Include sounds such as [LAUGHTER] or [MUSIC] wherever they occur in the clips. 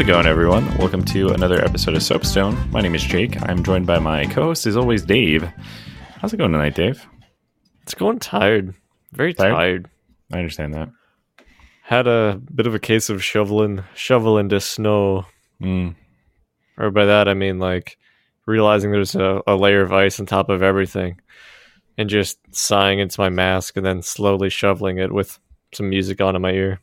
How's it going, everyone? Welcome to another episode of Soapstone. My name is Jake. I'm joined by my co-host, as always, Dave. How's it going tonight, Dave? It's going tired. Very Tired? tired. I understand that. Had a bit of a case of shoveling shoveling the snow. Mm, Or by that I mean like realizing there's a, a layer of ice on top of everything and just sighing into my mask and then slowly shoveling it with some music on in my ear.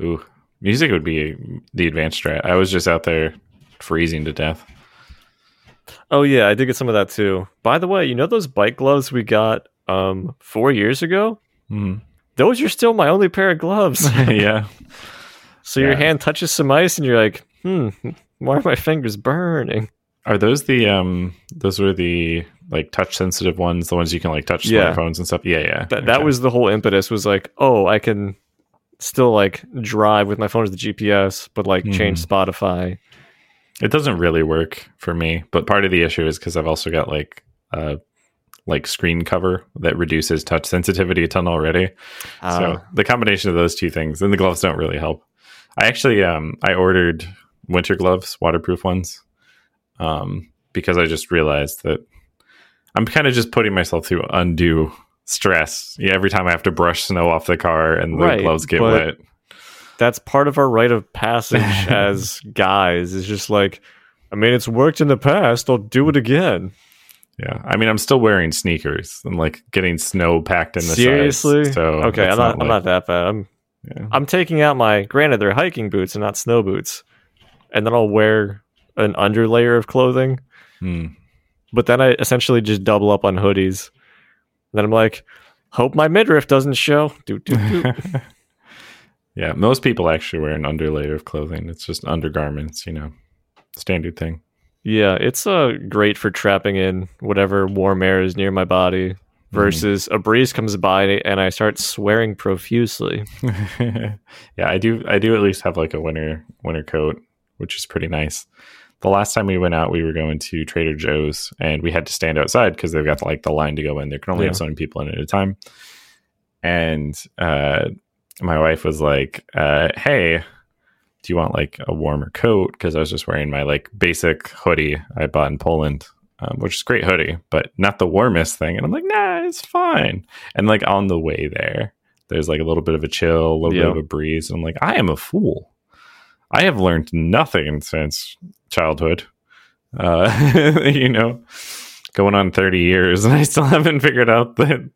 ooh, music would be the advanced strat. I was just out there freezing to death. Oh yeah, I did get some of that too. By the way, you know those bike gloves we got um four years ago? Mm. Those are still my only pair of gloves. [LAUGHS] yeah, so your hand touches some ice and you're like, hmm, why are my fingers burning? are those the um? Those were the like touch sensitive ones, the ones you can like touch Yeah. smartphones and stuff. Yeah, yeah. that that Okay. was the whole impetus was like oh i can still like drive with my phone as the gps but like change spotify It doesn't really work for me, but part of the issue is because I've also got like uh like screen cover that reduces touch sensitivity a ton already. so Uh, the combination of those two things and the gloves don't really help. I actually um I ordered winter gloves, waterproof ones, um because I just realized that I'm kind of just putting myself through undue stress. Yeah, every time I have to brush snow off the car and the Right, gloves get wet. that's part of our rite of passage [LAUGHS] as guys is just like i mean it's worked in the past i'll do it again Yeah, I mean, I'm still wearing sneakers and like getting snow packed in the sides, seriously so okay i'm not, i'm like- not that bad i'm Yeah. i'm taking out my granted they're hiking boots and not snow boots and then i'll wear an underlayer of clothing Hmm. but then I essentially just double up on hoodies. And then I'm like, hope my midriff doesn't show. Doot, doot, doot. [LAUGHS] yeah, most people actually wear an underlayer of clothing. It's just undergarments, you know, standard thing. yeah, it's uh, great for trapping in whatever warm air is near my body. Versus a breeze comes by and I start swearing profusely. [LAUGHS] yeah, I do. I do at least have like a winter winter coat, which is pretty nice. The last time we went out, we were going to Trader Joe's, and we had to stand outside because they've got like the line to go in. There can only have so many people in at a time. And uh, my wife was like, uh, "Hey, do you want like a warmer coat?" Because I was just wearing my like basic hoodie I bought in Poland, um, which is a great hoodie, but not the warmest thing. And I'm like, "Nah, it's fine." And like on the way there, there's like a little bit of a chill, a little bit of a breeze. And I'm like, I am a fool. I have learned nothing since childhood. Uh, [LAUGHS] you know, going on 30 years, [LAUGHS] and I still haven't figured out that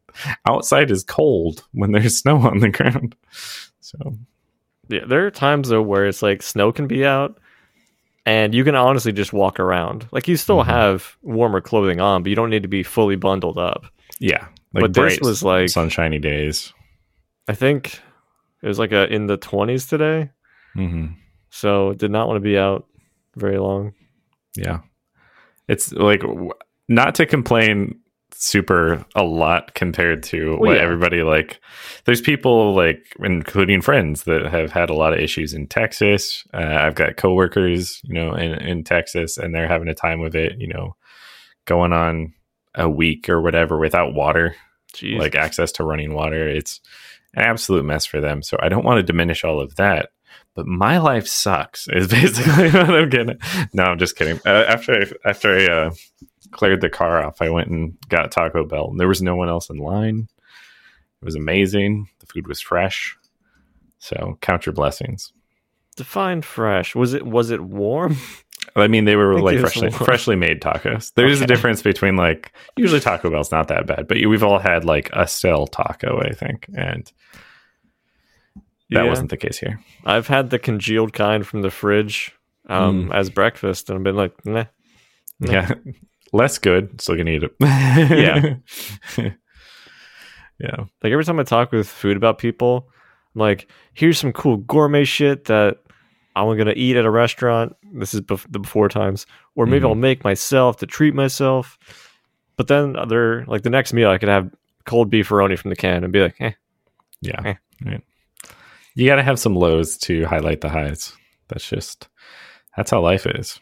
outside is cold when there's snow [LAUGHS] on the ground. So, Yeah, there are times though where it's like snow can be out and you can honestly just walk around. Like you still Mhm. have warmer clothing on, but you don't need to be fully bundled up. yeah, like but this was like sunshiny days. I think it was like a in the 20s today. hmm So did not want to be out very long. Yeah. It's like not to complain super a lot compared to Well, what yeah. everybody like there's people like including friends that have had a lot of issues in Texas. Uh, I've got coworkers, you know, in in Texas and they're having a time with it, you know, going on a week or whatever without water, Jeez. like access to running water. It's an absolute mess for them. So I don't want to diminish all of that. But my life sucks. Is [LAUGHS] basically what I'm getting. No, I'm just kidding. Uh, after I, after I uh, cleared the car off, I went and got Taco Bell. And there was no one else in line. It was amazing. The food was fresh. So count your blessings. Define fresh. Was it was it warm? I mean, they were [LAUGHS] like freshly warm. freshly made tacos. There's a difference between like usually Taco Bell's not that bad, but we've all had like a stale taco, I think, and that Yeah. wasn't the case here. I've had the congealed kind from the fridge um, as breakfast, and I've been like, nah. No. Yeah, [LAUGHS] less good. Still gonna eat it. [LAUGHS] Yeah. [LAUGHS] yeah. Like every time I talk with food about people, I'm like, here's some cool gourmet shit that I'm gonna eat at a restaurant. This is bef- the before times, or maybe Mhm. I'll make myself to treat myself. But then other like the next meal, I could have cold beefaroni from the can and be like, eh, Yeah. Eh. Right. You got to have some lows to highlight the highs. That's just that's how life is.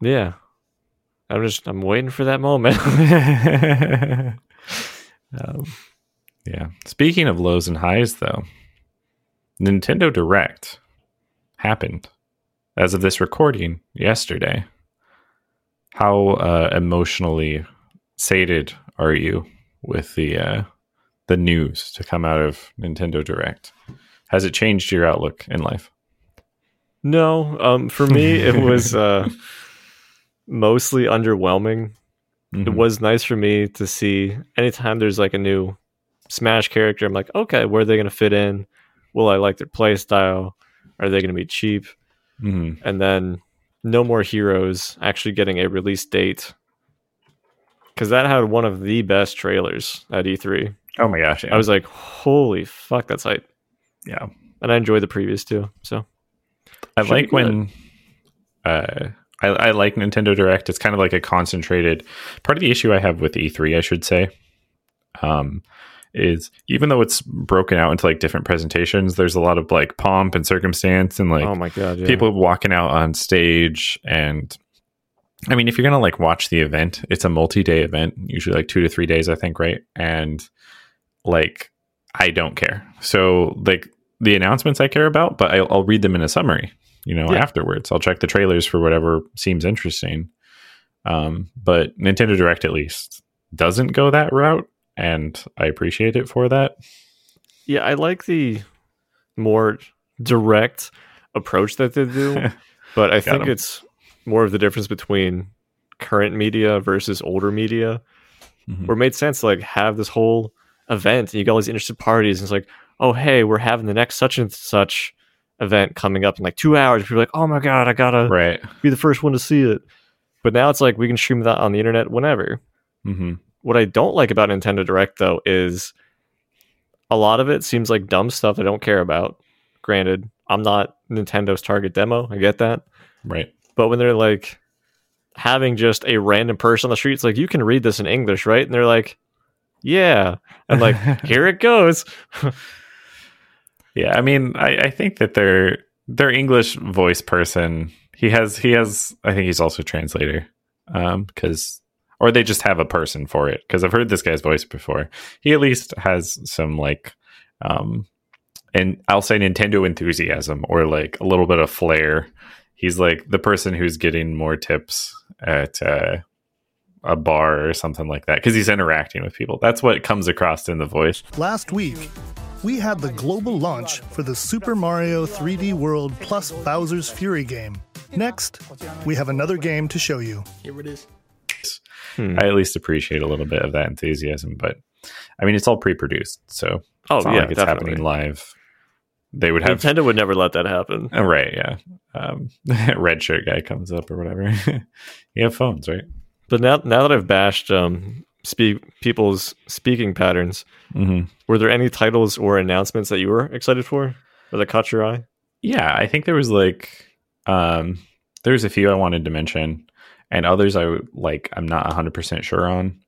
yeah. I'm just I'm waiting for that moment. [LAUGHS] um, yeah. Speaking of lows and highs, though, Nintendo Direct happened. as of this recording yesterday. How uh, emotionally sated are you with the uh, the news to come out of Nintendo Direct? Has it changed your outlook in life? No, um, for me it [LAUGHS] was uh, mostly underwhelming. It Mhm. was nice for me to see anytime there's like a new Smash character. I'm like, okay, where are they going to fit in? Will I like their play style? Are they going to be cheap? Mhm. And then no more heroes actually getting a release date because that had one of the best trailers at E3. Oh my gosh! Yeah. I was like, holy fuck, that's hype. Yeah. And I enjoy the previous two. So I Should like when uh, I, I like Nintendo Direct. It's kind of like a concentrated part of the issue I have with E3, I should say, um, is even though it's broken out into like different presentations, there's a lot of like pomp and circumstance and like oh my god, yeah. people walking out on stage and I mean, if you're gonna like watch the event, it's a multi-day event, usually like two to three days, I think, right? And like, I don't care. So like the announcements I care about, but I'll, I'll read them in a summary, you know, Yeah. afterwards. I'll check the trailers for whatever seems interesting. Um, but Nintendo Direct at least doesn't go that route, and I appreciate it for that. yeah, I like the more direct approach that they do, [LAUGHS] but I think 'em. it's more of the difference between current media versus older media. Mhm. Where it made sense to like have this whole event and you got all these interested parties and it's like, oh hey, we're having the next such and such event coming up in like two hours. People are like, oh my god, I gotta Right. be the first one to see it. But now it's like we can stream that on the internet whenever. hmm What I don't like about Nintendo Direct though is a lot of it seems like dumb stuff I don't care about. Granted, I'm not Nintendo's target demo. I get that. Right. But when they're like having just a random person on the street, it's like you can read this in English, right? And they're like, Yeah. And like, here it goes. [LAUGHS] Yeah, I mean, I, I think that their their English voice person, he has he has I think he's also translator. Um because or they just have a person for it because I've heard this guy's voice before. He at least has some like um and I'll say Nintendo enthusiasm or like a little bit of flair. He's like the person who's getting more tips at uh a bar or something like that because he's interacting with people. That's what comes across in the voice. Last week, we had the global launch for the Super Mario 3D World plus Bowser's Fury game. Next, we have another game to show you. Here it is. Hmm. I at least appreciate a little bit of that enthusiasm. But I mean, it's all pre-produced, so Oh it's not yeah, like it's definitely. happening live. They would have Nintendo would never let that happen. Oh, right, yeah. Um, [LAUGHS] red shirt guy comes up or whatever. [LAUGHS] you have phones, right? But now, now that I've bashed um, speak people's speaking patterns, Mm-hmm. were there any titles or announcements that you were excited for, or that caught your eye? Yeah, I think there was like um there's a few I wanted to mention and others I like I'm not 100% sure on.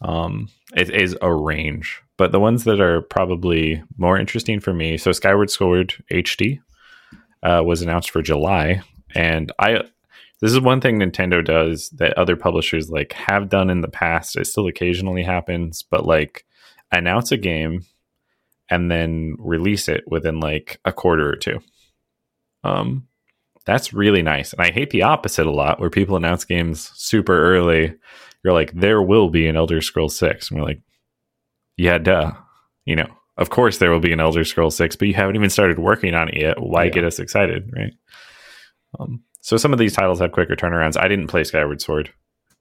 Um it is a range, but the ones that are probably more interesting for me, so Skyward Sword HD uh was announced for July and I this is one thing Nintendo does that other publishers like have done in the past. It still occasionally happens, but like announce a game and then release it within like a quarter or two. Um, that's really nice. And I hate the opposite a lot where people announce games super early. You're like, there will be an Elder Scroll 6. And we're like, yeah, duh. You know, of course there will be an Elder Scroll 6, but you haven't even started working on it yet. Why Yeah. get us excited, right? Um, so some of these titles have quicker turnarounds. I didn't play Skyward Sword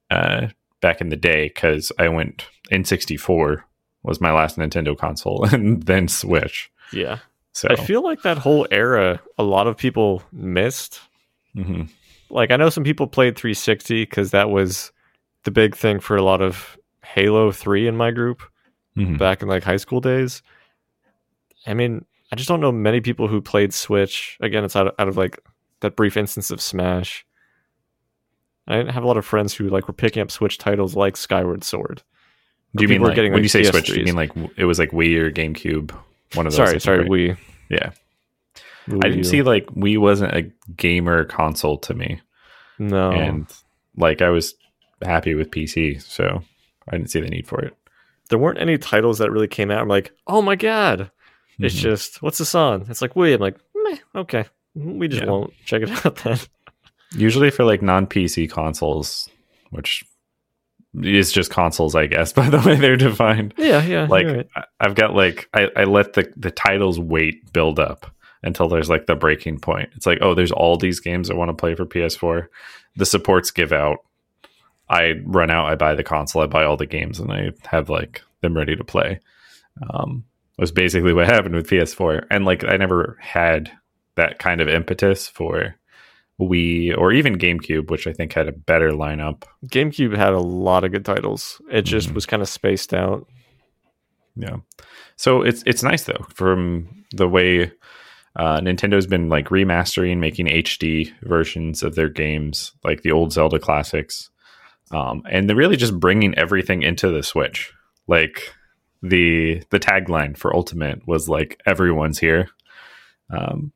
uh, back in the day because I went N64 was my last Nintendo console [LAUGHS] and then Switch. Yeah, So I feel like that whole era, a lot of people missed. mhm. Like I know some people played 360 because that was the big thing for a lot of Halo 3 in my group Mhm. back in like high school days. I mean, I just don't know many people who played Switch. Again, it's out of, out of like that brief instance of Smash. I didn't have a lot of friends who like were picking up Switch titles like Skyward Sword. Do you mean like getting, when like, you say Switch? Do you mean like it was like Wii or GameCube? One of those. Sorry, sorry, right? we. Yeah, I didn't see like Wii wasn't a gamer console to me, No, and like I was happy with PC, so I didn't see the need for it. there weren't any titles that really came out. I'm like, oh my god! It's Mhm. just what's this on? It's like Wii. I'm like, Meh, okay, we just Yeah. won't check it [LAUGHS] out then. Usually for like non PC consoles, which is just consoles, I guess, [LAUGHS] by the way they're defined. Yeah, yeah. Like right. I've got like I, I let the the titles weight build up until there's like the breaking point. It's like, oh, there's all these games I want to play for PS4. The supports give out. I run out, I buy the console, I buy all the games, and I have like them ready to play. Um, was basically what happened with PS4, and like I never had that kind of impetus for Wii or even GameCube, which I think had a better lineup. GameCube had a lot of good titles. It just Mhm. was kind of spaced out. Yeah. So it's it's nice though from the way uh, Nintendo's been like remastering, making HD versions of their games, like the old Zelda classics, um, and they're really just bringing everything into the Switch. Like the the tagline for Ultimate was like everyone's here, um,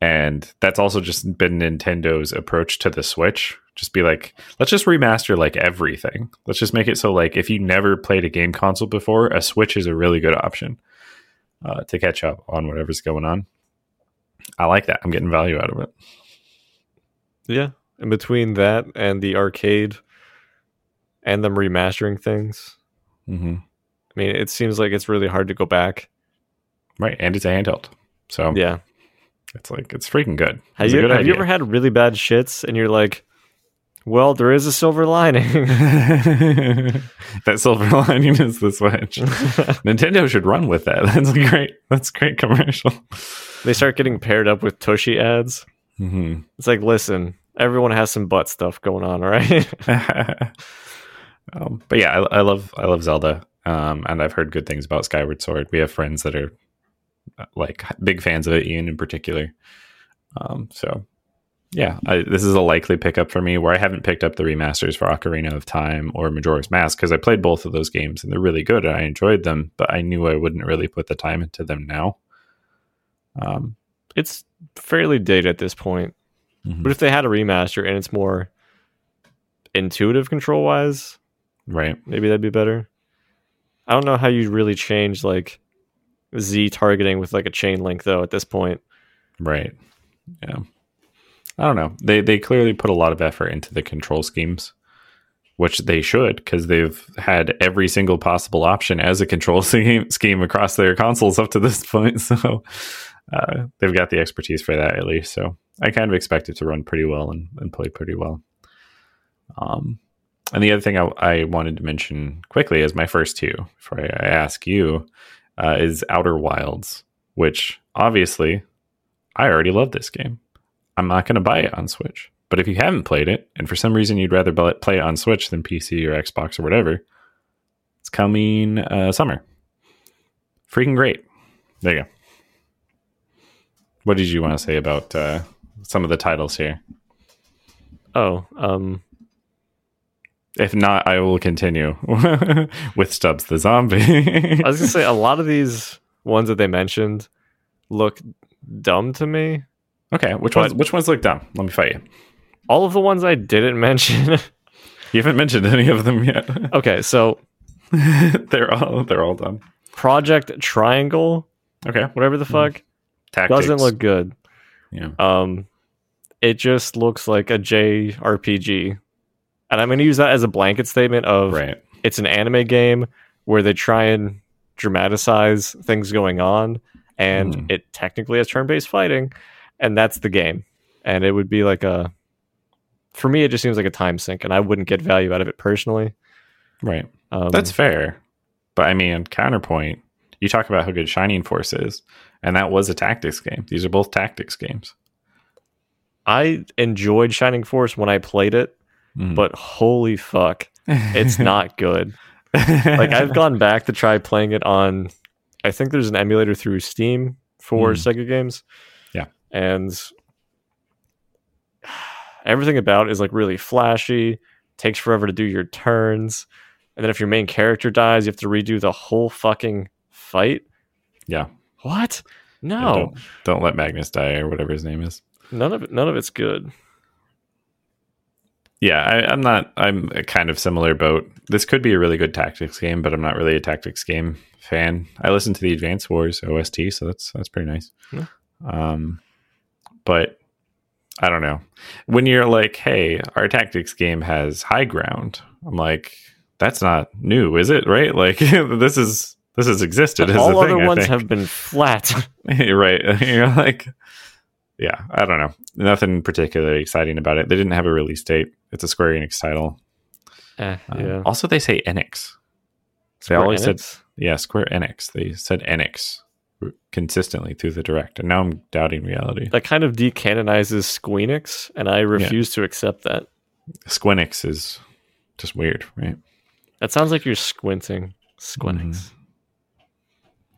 and that's also just been Nintendo's approach to the Switch. Just be like, let's just remaster like everything. Let's just make it so like if you never played a game console before, a Switch is a really good option uh, to catch up on whatever's going on. I like that. I'm getting value out of it. Yeah. And between that and the arcade and them remastering things, hmm I mean, it seems like it's really hard to go back. Right, and it's a handheld, so Yeah. It's like it's freaking good. Have you good have you ever had really bad shits and you're like, well, there is a silver lining. [LAUGHS] that silver [LAUGHS] lining is the Switch. [LAUGHS] Nintendo should run with that. That's a great. That's great commercial. they start getting paired up with Toshi ads. hmm It's like, listen, everyone has some butt stuff going on, all right? um, but yeah, I, I love I love Zelda, um, and I've heard good things about Skyward Sword. We have friends that are like big fans of it, Ian in particular. Um, so yeah, I, this is a likely pickup for me. Where I haven't picked up the remasters for Ocarina of Time or Majora's Mask because I played both of those games and they're really good and I enjoyed them, but I knew I wouldn't really put the time into them now. Um, it's fairly dated at this point. mhm. But if they had a remaster and it's more intuitive control wise, right. maybe that'd be better. I don't know how you really change like Z targeting with like a chain link though at this point. Right. Yeah. I don't know. They they clearly put a lot of effort into the control schemes, which they should because they've had every single possible option as a control [LAUGHS] scheme scheme across their consoles up to this point. [LAUGHS] So uh, they've got the expertise for that at least. So I kind of expect it to run pretty well and, and play pretty well. Um, and the other thing I, I wanted to mention quickly as my first two before I, I ask you uh, is Outer Wilds, which obviously I already love this game. I'm not going to buy it on Switch. But if you haven't played it, and for some reason you'd rather play it on Switch than PC or Xbox or whatever, it's coming uh, summer. Freaking great. There you go. What did you want to say about uh, some of the titles here? Oh, um, If not, I will continue [LAUGHS] with Stubbs the Zombie. I was gonna say a [LAUGHS] lot of these ones that they mentioned look dumb to me. okay, which But- ones? Which ones look dumb? Let me fight you. All of the ones I didn't [LAUGHS] mention. You haven't mentioned any of them yet. okay, so they're all they're all dumb. Project Triangle, Okay, whatever the fuck, tactics doesn't look good. Yeah. Um, it just looks like a JRPG, and I'm going to use that as a blanket statement of right. it's an anime game where they try and dramatize things going on, and Hmm. it technically has turn-based fighting, and that's the game. And it would be like a, for me, it just seems like a time sink, and I wouldn't get value out of it personally. Right. Um, That's fair. But I mean, counterpoint, you talk about how good Shining Force is, and that was a tactics game. These are both tactics games. I enjoyed Shining Force when I played it, Mhm. but holy fuck, it's [LAUGHS] not good. like I've gone back to try playing it on I think there's an emulator through Steam for Mm. Sega games. Yeah. And everything about it is like really flashy, takes forever to do your turns. And then if your main character dies, you have to redo the whole fucking fight. Yeah. What? Yeah, No. don't, don't let Magnus die or whatever his name is. none of it none of it's good. Yeah, I, I'm not. I'm a kind of similar boat. This could be a really good tactics game, but I'm not really a tactics game fan. I listen to the Advance Wars OST, so that's that's pretty nice. Yeah. Um, but I don't know. When you're like, "Hey, our tactics game has high ground," I'm like, "That's not new, is it? Right? [LAUGHS] Like [LAUGHS] this is this has existed. as a All other thing, I ones have been flat. [LAUGHS] right. You're like, yeah, I don't know. Nothing particularly exciting about it. They didn't have a release date. It's a Square Enix title. Eh, Um, yeah. Also, they say Enix. Square always said- Yeah, Square Enix. They said Enix consistently through the direct, and now I'm doubting reality. that kind of decanonizes Squeenix, and I refuse to accept that. Squinix is just weird, right? That sounds like you're squinting. Squinix.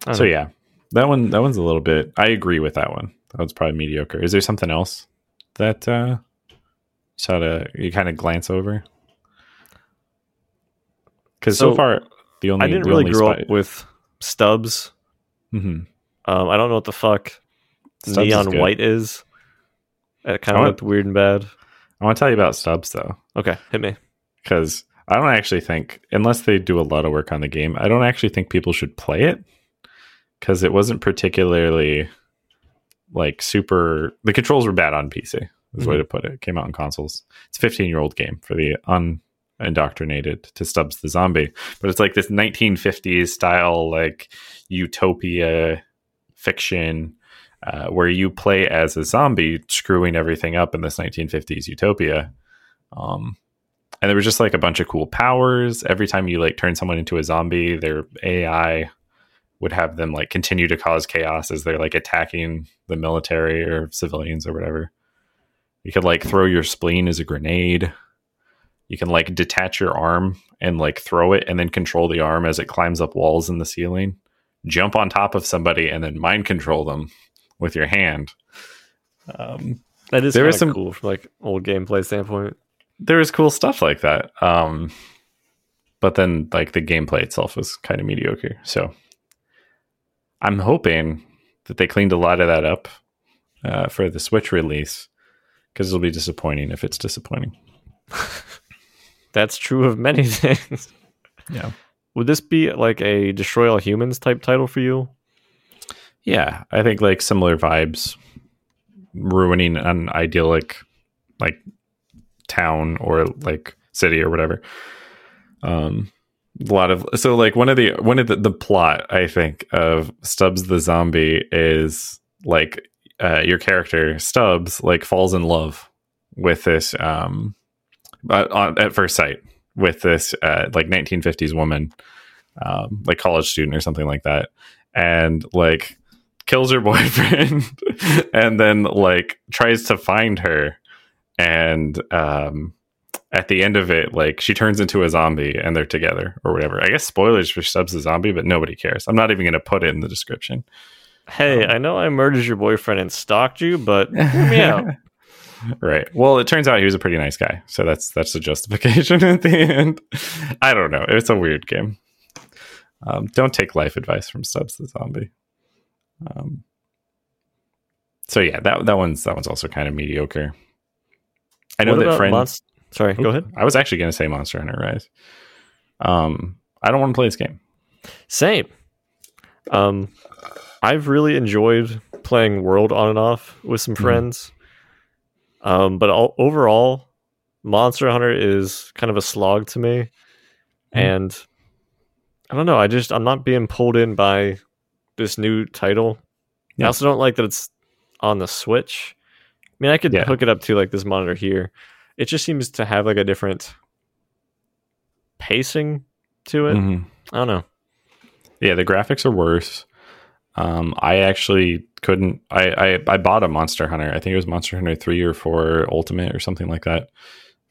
Don't So know. yeah, that one that one's a little bit. I agree with that one. That one's probably mediocre. Is there something else that uh, you saw to you kind of glance over? Because so, So, far the only I didn't really grow spot- up with Stubbs. Mhm. Um, I don't know what the fuck Stubbs neon good. white is. It kind of looked weird and bad. I want to tell you about Stubbs though, Okay, hit me. because I don't actually think unless they do a lot of work on the game, I don't actually think people should play it because it wasn't particularly like super. The controls were bad on PC. Is the way to put it. It came out on consoles. It's a 15 year old game for the unindoctrinated to Stubbs the zombie, but it's like this 1950s style like utopia fiction uh, where you play as a zombie screwing everything up in this 1950s utopia. Um, and there was just like a bunch of cool powers. Every time you like turn someone into a zombie, their AI would have them like continue to cause chaos as they're like attacking the military or civilians or whatever. You could like throw your spleen as a grenade. You can like detach your arm and like throw it and then control the arm as it climbs up walls in the ceiling. Jump on top of somebody and then mind control them with your hand. Um, That is There is some- cool from like old gameplay standpoint. There is cool stuff like that. Um, but then like the gameplay itself was kind of mediocre. So I'm hoping that they cleaned a lot of that up uh, for the Switch release because it'll be disappointing if it's disappointing. [LAUGHS] That's true of many [LAUGHS] things. Yeah. Would this be like a destroy all humans type title for you? Yeah, I think like similar vibes, ruining an idyllic like town or like city or whatever. Um, a lot of so like one of the one of the, the plot I think of Stubbs the zombie is like uh, your character Stubbs like falls in love with this um uh, at first sight with this uh, like 1950s woman um, like college student or something like that and like kills her [LAUGHS] boyfriend and then like tries to find her and um at the end of it like she turns into a zombie and they're together or whatever. I guess spoilers for Stubbs the zombie but nobody cares. I'm not even going to put it in the description. Hey, Um, I know I murdered your boyfriend and stalked you, but hear me [LAUGHS] out. right. Well it turns out he was a pretty nice guy so that's that's the justification [LAUGHS] at the end. I don't know. It's a weird game. Um, don't take life advice from stubbs the zombie. Um, so yeah that that one's that one's also kind of mediocre. I know that friends Monst- Sorry, go ahead. I was actually going to say Monster Hunter Rise. Um, I don't want to play this game. Same. Um, I've really enjoyed playing World on and off with some Mhm. friends. Um, but all, overall, Monster Hunter is kind of a slog to me, Mhm. and I don't know. I just I'm not being pulled in by this new title. Yeah. I also don't like that it's on the Switch. I mean, I could Yeah. hook it up to like this monitor here. It just seems to have like a different pacing to it. Mhm. I don't know. Yeah, the graphics are worse. Um, I actually couldn't. I, I I bought a Monster Hunter. I think it was Monster Hunter three or four Ultimate or something like that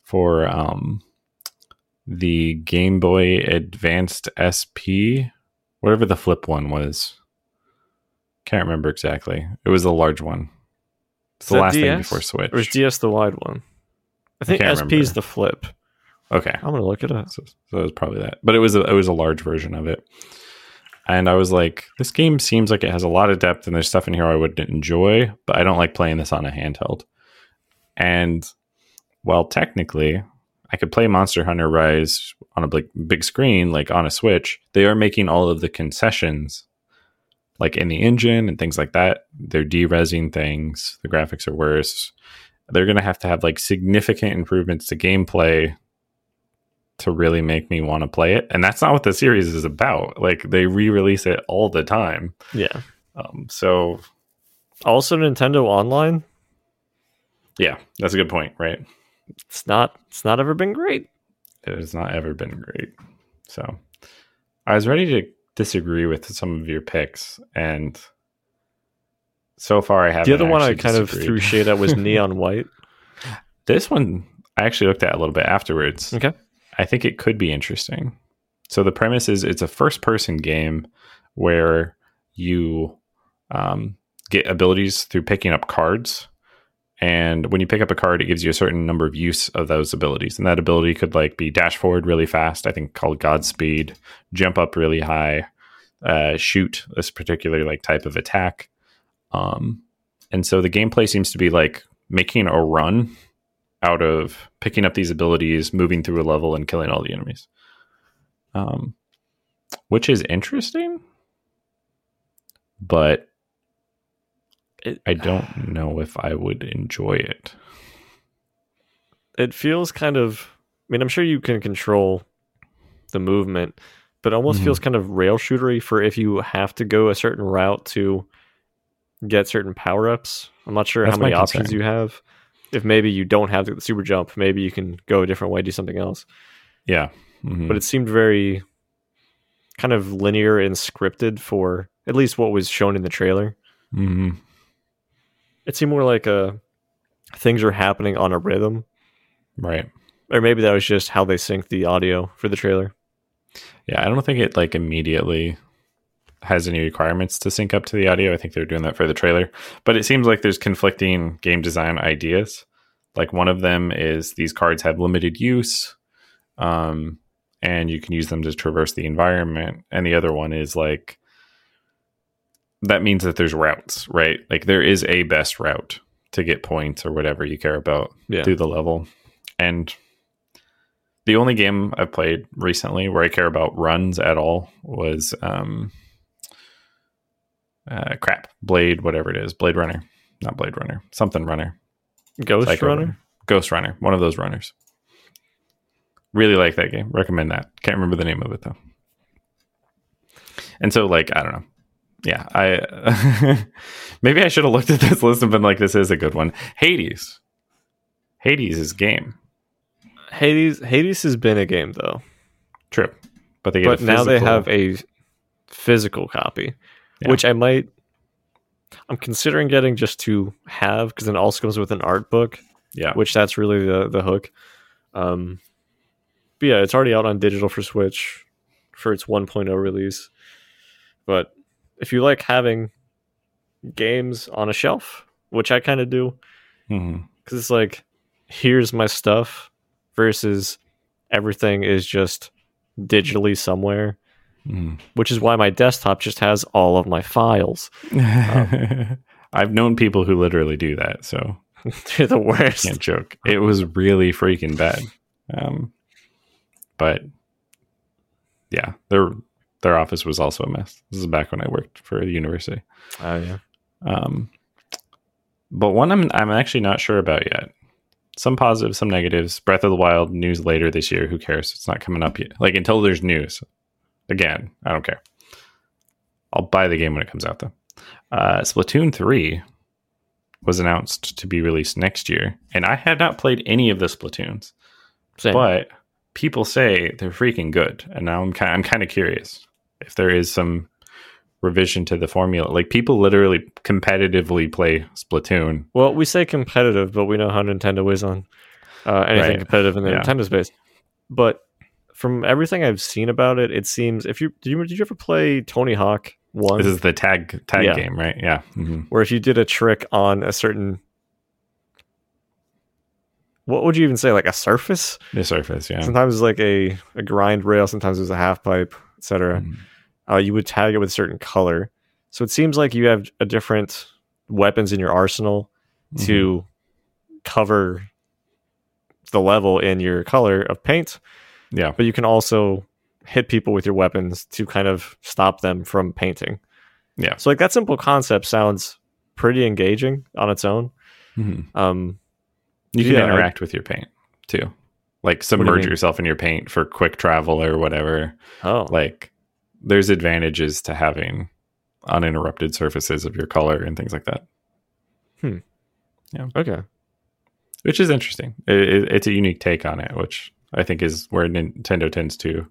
for um the Game Boy Advanced SP, whatever the flip one was. Can't remember exactly. It was the large one. It's the last thing before Switch. Or is DS the wide one? I think can't SP is the flip. okay, I'm gonna look at it up. So, so it was probably that, but it was a, it was a large version of it. And I was like, this game seems like it has a lot of depth, and there's stuff in here I would enjoy, but I don't like playing this on a handheld. And well, technically, I could play Monster Hunter Rise on a big, big screen, like on a Switch. They are making all of the concessions like in the engine and things like that. They're deresing things. The graphics are worse. They're going to have to have like significant improvements to gameplay to really make me want to play it. And that's not what the series is about. Like they re-release it all the time. Yeah. Um, so Also, Nintendo Online. yeah, that's a good point, right? It's not. It's not ever been great. It has not ever been great. So I was ready to disagree with some of your picks, and so far I haven't. The other one I kind of threw shade at was Neon [LAUGHS] White. This one I actually looked at a little bit afterwards. Okay. I think it could be interesting. So the premise is it's a first person game where you um, get abilities through picking up cards. And when you pick up a card, it gives you a certain number of use of those abilities. And that ability could like be dash forward really fast, I think called Godspeed, jump up really high, uh, shoot this particular like type of attack. Um, and so the gameplay seems to be like making a run out of picking up these abilities, moving through a level, and killing all the enemies. Um, which is interesting, but It, I don't know if I would enjoy it. it feels kind of. I mean, I'm sure you can control the movement, but it almost Mhm. feels kind of rail shootery for if you have to go a certain route to get certain power ups. I'm not sure That's how many options you have. If maybe you don't have the super jump, maybe you can go a different way, do something else. Yeah, Mhm. But it seemed very kind of linear and scripted for at least what was shown in the trailer. Mhm. It seemed more like a things are happening on a rhythm, right. or maybe that was just how they synced the audio for the trailer. Yeah, I don't think it like immediately has any requirements to sync up to the audio. I think they're doing that for the trailer. But it seems like there's conflicting game design ideas. Like one of them is these cards have limited use, um, and you can use them to traverse the environment. And the other one is like that means that there's routes, right? Like there is a best route to get points or whatever you care about Yeah. through the level. And the only game I've played recently where I care about runs at all was um uh crap. Blade, whatever it is. Blade Runner. Not Blade Runner. Something runner. Ghost Psycho Runner? Ghost Runner. One of those runners. Really like that game. Recommend that. Can't remember the name of it though. And so like, I don't know. Yeah, I [LAUGHS] maybe I should have looked at this list and been like, this is a good one. Hades. Hades is game. Hades Hades has been a game though. True. But they get but a now they have a physical copy, Yeah. which I might. I'm considering getting just to have because then it also comes with an art book, yeah. which that's really the the hook. Um, but yeah, it's already out on digital for Switch for its 1.0 release. But if you like having games on a shelf, which I kind of do, because it's like, here's my stuff versus everything is just digitally somewhere Mhm. which is why my desktop just has all of my files. [LAUGHS] I've known people who literally do that, so [LAUGHS] They're the worst. can't joke. It was really freaking bad. Um, but yeah, their their office was also a mess. This is back when I worked for the university. Oh yeah. Um, but one I'm I'm actually not sure about yet. Some positives, some negatives. Breath of the Wild news later this year. Who cares? It's not coming up yet. Like until there's news. Again, I don't care. I'll buy the game when it comes out though. Uh, Splatoon three was announced to be released next year, and I had not played any of the Splatoons, Same. but people say they're freaking good, and now I'm kind I'm kind of curious if there is some revision to the formula. Like people literally competitively play Splatoon. well, we say competitive, but we know how Nintendo is on uh, anything Right. competitive in the Yeah. Nintendo space. But from everything I've seen about it, it seems if you did you did you ever play Tony Hawk one, This is the tag tag Yeah. game, right? Yeah. hmm where if you did a trick on a certain what would you even say like a surface? The surface, yeah. Sometimes it's like a, a grind rail, sometimes it's a half pipe, etc. Mhm. uh, you would tag it with a certain color. So it seems like you have a different weapons in your arsenal to cover the level in your color of paint, Yeah. but you can also hit people with your weapons to kind of stop them from painting. Yeah. So like that simple concept sounds pretty engaging on its own. Mhm. Um, You can Yeah, I- interact with your paint too, like do you submerge yourself in your paint for quick travel or whatever. oh, Like, there's advantages to having uninterrupted surfaces of your color and things like that, Hmm. Yeah. okay. which is interesting. It, it, it's a unique take on it, which I think is where Nintendo tends to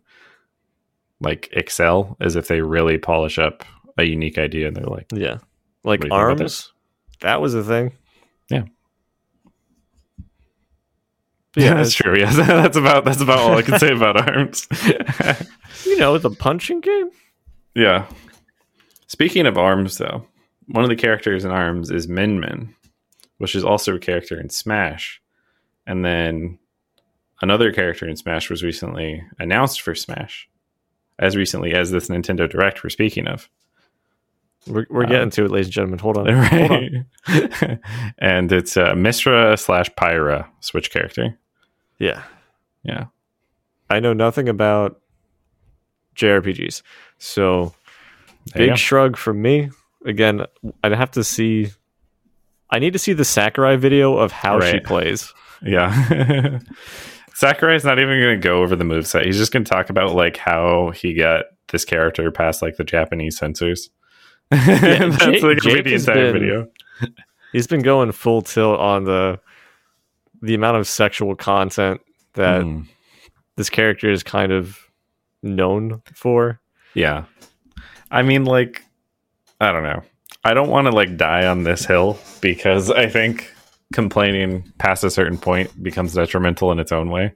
like excel, as if they really polish up a unique idea and they're like, Yeah. Like What do you think about arms, that was a thing. Yeah. But yeah, yeah, that's true. Yeah, [LAUGHS] that's about that's about all I can say about arms. [LAUGHS] you know, the punching game. Yeah. Speaking of arms, though, one of the characters in arms is Min Min, which is also a character in Smash. And then another character in Smash was recently announced for Smash, as recently as this Nintendo Direct we're speaking of. We're, we're Um, getting to it, ladies and gentlemen. Hold on. [LAUGHS] Hold on. [LAUGHS] And it's uh, Mythra slash Pyra Switch character. Yeah. Yeah. I know nothing about JRPGs. So There big shrug from me. Again, I'd have to see I need to see the Sakurai video of how she plays. Yeah. [LAUGHS] Sakurai's not even going to go over the moveset. He's just going to talk about like how he got this character past like the Japanese censors. [LAUGHS] That's Jake- like Jake the entire been- video. He's been going full tilt on the the amount of sexual content that Mm. this character is kind of known for. Yeah. I mean, like, I don't know. I don't want to like die on this hill because I think complaining past a certain point becomes detrimental in its own way.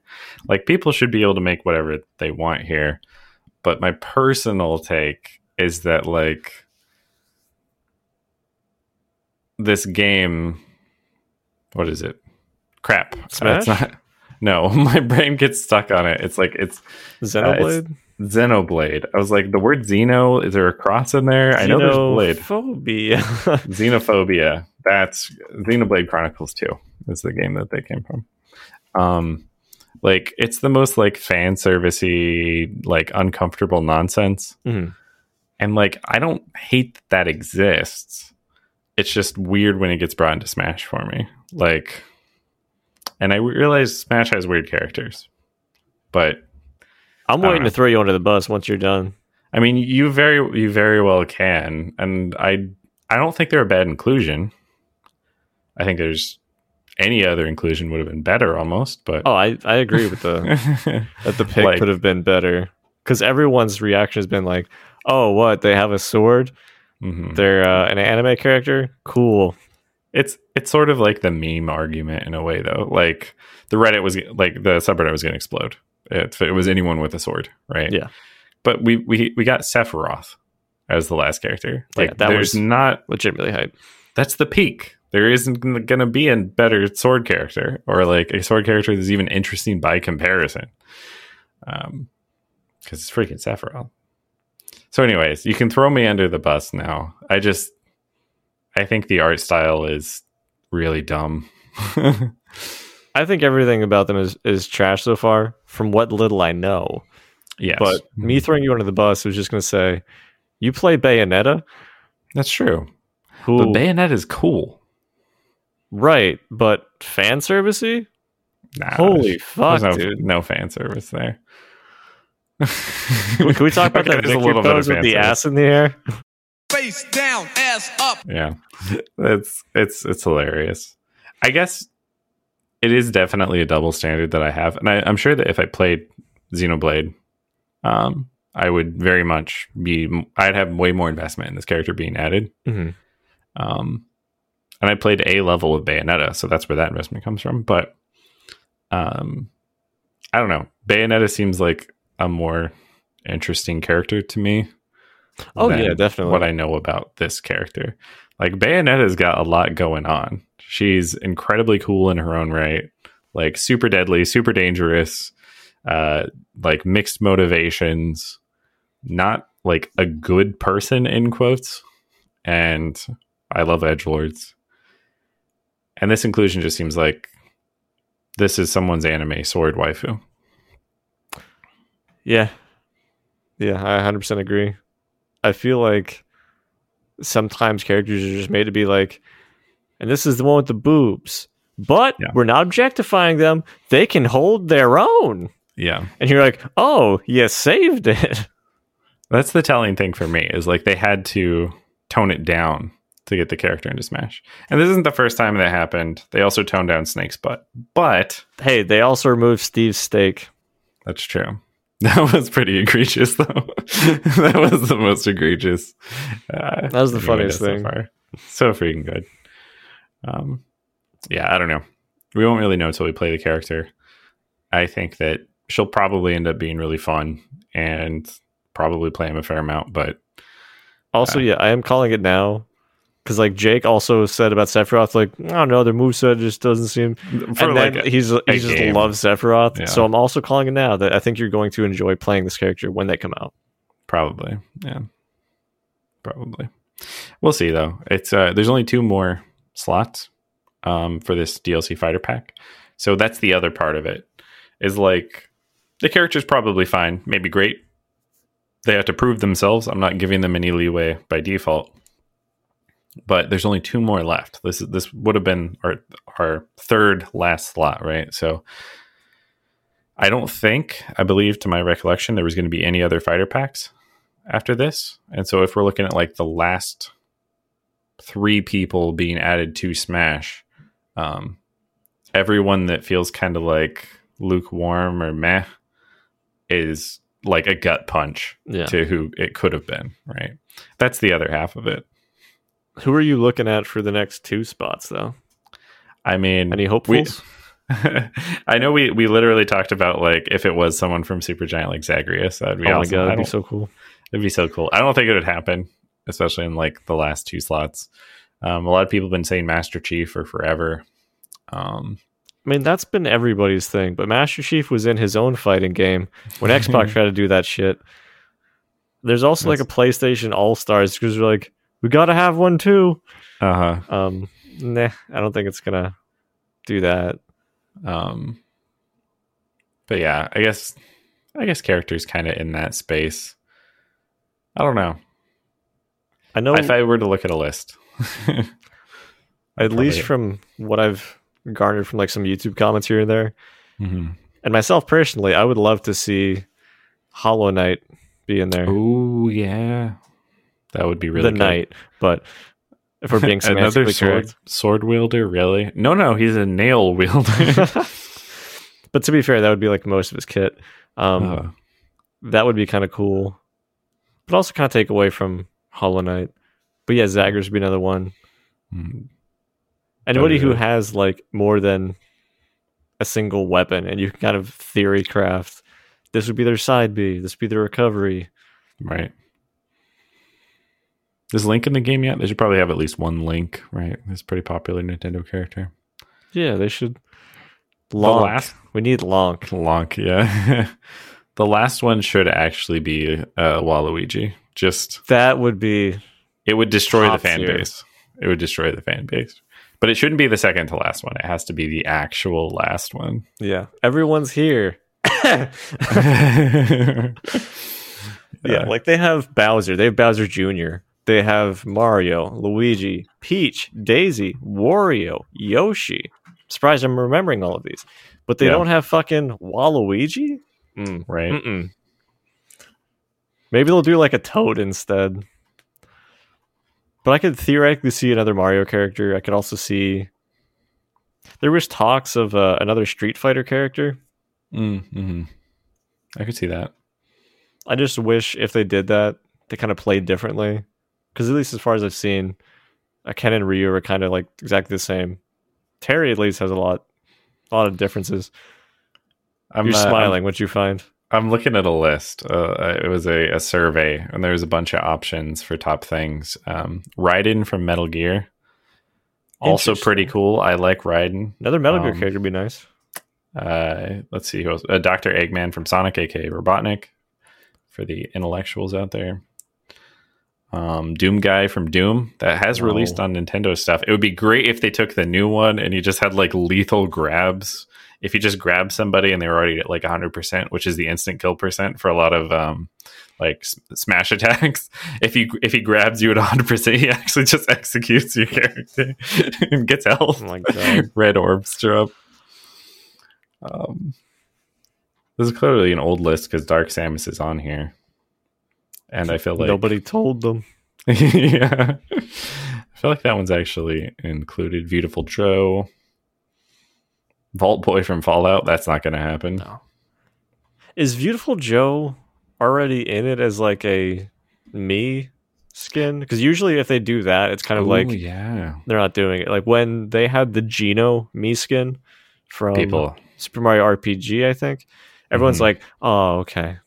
Like, people should be able to make whatever they want here. But my personal take is that, like, this game, what is it? Crap. Smash? It's not- no, [LAUGHS] my brain gets stuck on it. It's like, uh, it's Xenoblade? Xenoblade. I was like, the word Xeno, is there a cross in there? I know there's blade. [LAUGHS] Xenophobia. Xenophobia. That's Xenoblade Chronicles 2 is the game that they came from. Um like it's the most like fan servicey, like uncomfortable nonsense. Mhm. And like I don't hate that that exists. It's just weird when it gets brought into Smash for me. Like and I realize Smash has weird characters. But I'm waiting know. to throw you under the bus once you're done. I mean, you very you very well can, and I I don't think they're a bad inclusion. I think there's any other inclusion would have been better almost, but Oh, I, I agree with the [LAUGHS] that the pick Like- could have been better because everyone's reaction has been like, "Oh, what? They have a sword? Mhm. They're uh, an anime character? Cool." it's it's sort of like the meme argument in a way, though. Like the Reddit was like the subreddit was going to explode if it was anyone with a sword, right? Yeah. But we we we got Sephiroth as the last character. Yeah, Like that there's was- not Legitimately hype. that's the peak. There isn't going to be a better sword character or like a sword character that's even interesting by comparison. Um, because it's freaking Sephiroth. So, anyways, you can throw me under the bus now. I just, I think the art style is really dumb. [LAUGHS] I think everything about them is is trash so far, from what little I know. yes, But me throwing you under the bus was just going to say, you play Bayonetta, that's true. who But Bayonet is cool. Right, but fan servicey. Nah, Holy fuck, no, dude! no fan service there. Can we, talk about [LAUGHS] Okay, that there's a little bit of with the service. ass in the air? Face down, ass up. yeah it's it's it's hilarious i guess it is definitely a double standard that i have and I, i'm sure that if i played xenoblade um i would very much be i'd have way more investment in this character being added Mhm. um and i played a level of bayonetta so that's where that investment comes from but um i don't know bayonetta seems like a more interesting character to me Oh yeah, definitely. what I know about this character. Like Bayonetta's got a lot going on. She's incredibly cool in her own right. Like super deadly, super dangerous, uh like mixed motivations, not like a good person in quotes. And I love edge lords. And this inclusion just seems like this is someone's anime sword waifu. Yeah. Yeah, I 100% agree. I feel like sometimes characters are just made to be like, and this is the one with the boobs, but Yeah. we're not objectifying them. They can hold their own. Yeah. And you're like, oh, you saved it. That's the telling thing for me is like they had to tone it down to get the character into Smash. And this isn't the first time that happened. They also toned down Snake's butt. But hey, they also removed Steve's steak. that's true. [LAUGHS] That was pretty egregious though. [LAUGHS] that was the most egregious. Uh, That was the funniest did so thing. far. So freaking good. Um yeah, I don't know. We won't really know until we play the character. I think that she'll probably end up being really fun and probably play him a fair amount, but Also, Uh, yeah, I am calling it now. Because like Jake also said about Sephiroth, like I don't know, their moveset just doesn't seem. for and like then a- he's he just game. loves Sephiroth, Yeah. so I'm also calling it now that I think you're going to enjoy playing this character when they come out. Probably, yeah, probably. We'll see though. It's uh, there's only two more slots um, for this DLC fighter pack, so that's the other part of it. Is like the character's probably fine, maybe great. They have to prove themselves. I'm not giving them any leeway by default, but there's only two more left. This is this would have been our our third last slot, right? So. I don't think, I believe to my recollection, there was going to be any other fighter packs after this. And so if we're looking at like the last three people being added to Smash, um, everyone that feels kind of like lukewarm or meh is like a gut punch Yeah. to who it could have been, right? That's the other half of it. Who are you looking at for the next two spots, though? I mean, Any we, hopefuls? [LAUGHS] I know we we literally talked about like if it was someone from Supergiant like Zagreus, that'd be oh my awesome. god, that'd be so cool. It'd be so cool. I don't think it would happen, especially in like the last two slots. Um, a lot of people have been saying Master Chief for forever. Um, I mean, that's been everybody's thing, but Master Chief was in his own fighting game when Xbox [LAUGHS] tried to do that shit. There's also like a PlayStation All Stars because like, we gotta have one too. uh huh. Um, nah, I don't think it's gonna do that. Um, but yeah, I guess I guess characters kind of in that space. I don't know. I know If I were to look at a list, [LAUGHS] at least from what I've garnered from like some YouTube comments here and there, Mhm. and myself personally, I would love to see Hollow Knight be in there. oh yeah, that would be really the good. knight, but if we're being [LAUGHS] Another sword correct. sword wielder, really? No, no, he's a nail wielder. [LAUGHS] but to be fair, that would be like most of his kit. Um, Uh, that would be kind of cool, but also kind of take away from Hollow Knight. But yeah, Zagreus would be another one. hmm. Anybody who has like more than a single weapon, and you can kind of theory craft. This would be their side B. This would be their recovery. Right. Is Link in the game yet? They should probably have at least one Link, right? This pretty popular Nintendo character. Yeah, they should. Lonk. last- We need Lonk. Lonk, yeah. [LAUGHS] the last one should actually be uh, Waluigi. Just That would be it would destroy the fan tier. base. It would destroy the fan base. But it shouldn't be the second to last one. It has to be the actual last one. yeah. Everyone's here. yeah, [LAUGHS] [LAUGHS] Yeah, like they have Bowser, they have Bowser Jr., they have Mario, Luigi, Peach, Daisy, Wario, Yoshi. surprised I'm remembering all of these, but they Yeah. don't have fucking Waluigi. Mm. right. Mm-mm. Maybe they'll do like a Toad instead. But I could theoretically see another Mario character. I could also see. There was talks of uh, another Street Fighter character. Mm-hmm. I could see that. I just wish if they did that, they kind of played differently. Because at least as far as I've seen, uh, Ken and Ryu are kind of like exactly the same. Terry at least has a lot, a lot of differences. I'm You're uh, I'm- smiling. What'd you find? I'm looking at a list. Uh, it was a, a survey, and there was a bunch of options for top things. Um, Raiden from Metal Gear, also pretty cool. I like Raiden. Another Metal Gear um, character would be nice. Uh, let's see who else. Uh, Doctor Eggman from Sonic, aka Robotnik, for the intellectuals out there. Um, Doom guy from Doom that has released on Nintendo stuff. It would be great if they took the new one and you just had like lethal grabs. If you just grab somebody and they were already at like 100%, which is the instant kill percent for a lot of um, like s- smash [LAUGHS] attacks. If you if he grabs you at 100%, he actually just [LAUGHS] executes your character [LAUGHS] and gets health. Oh. Red orbs up. Um, this is clearly an old list because Dark Samus is on here, and I feel like Nobody told them. [LAUGHS] yeah. I feel like that one's actually included. Beautiful Joe. Vault Boy from Fallout. That's not going to happen. No. Is Beautiful Joe already in it as like a Mii skin? Because usually if they do that, it's kind of Ooh, like yeah. they're not doing it. Like when they had the Geno Mii skin from People. Super Mario RPG, I think everyone's Mhm. like, "Oh, okay,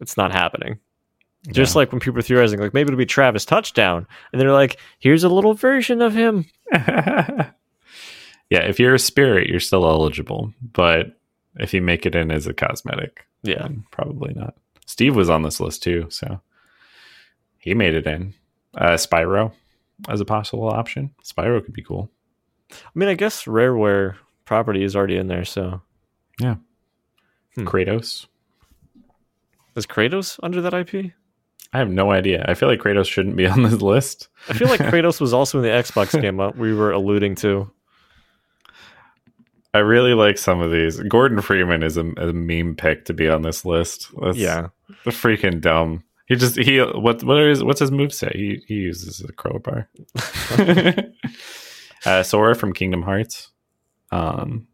it's not happening." Just like when people are theorizing, like maybe it'll be Travis touchdown, and they're like, "Here's a little version of him." [LAUGHS] yeah, if you're a spirit, you're still eligible. But if you make it in as a cosmetic, Yeah, probably not. Steve was on this list too, so he made it in. Uh, Spyro as a possible option. Spyro could be cool. I mean, I guess Rareware property is already in there. So Hmm. Kratos. is Kratos under that IP? I have no idea. I feel like Kratos shouldn't be [LAUGHS] on this list. I feel like [LAUGHS] Kratos was also in the Xbox game uh, we were alluding to. I really like some of these. Gordon Freeman is a, a meme pick to be on this list. That's Yeah, freaking dumb. He just he what what is what's his move say? He he uses a crowbar. [LAUGHS] uh, Sora from Kingdom Hearts. Um,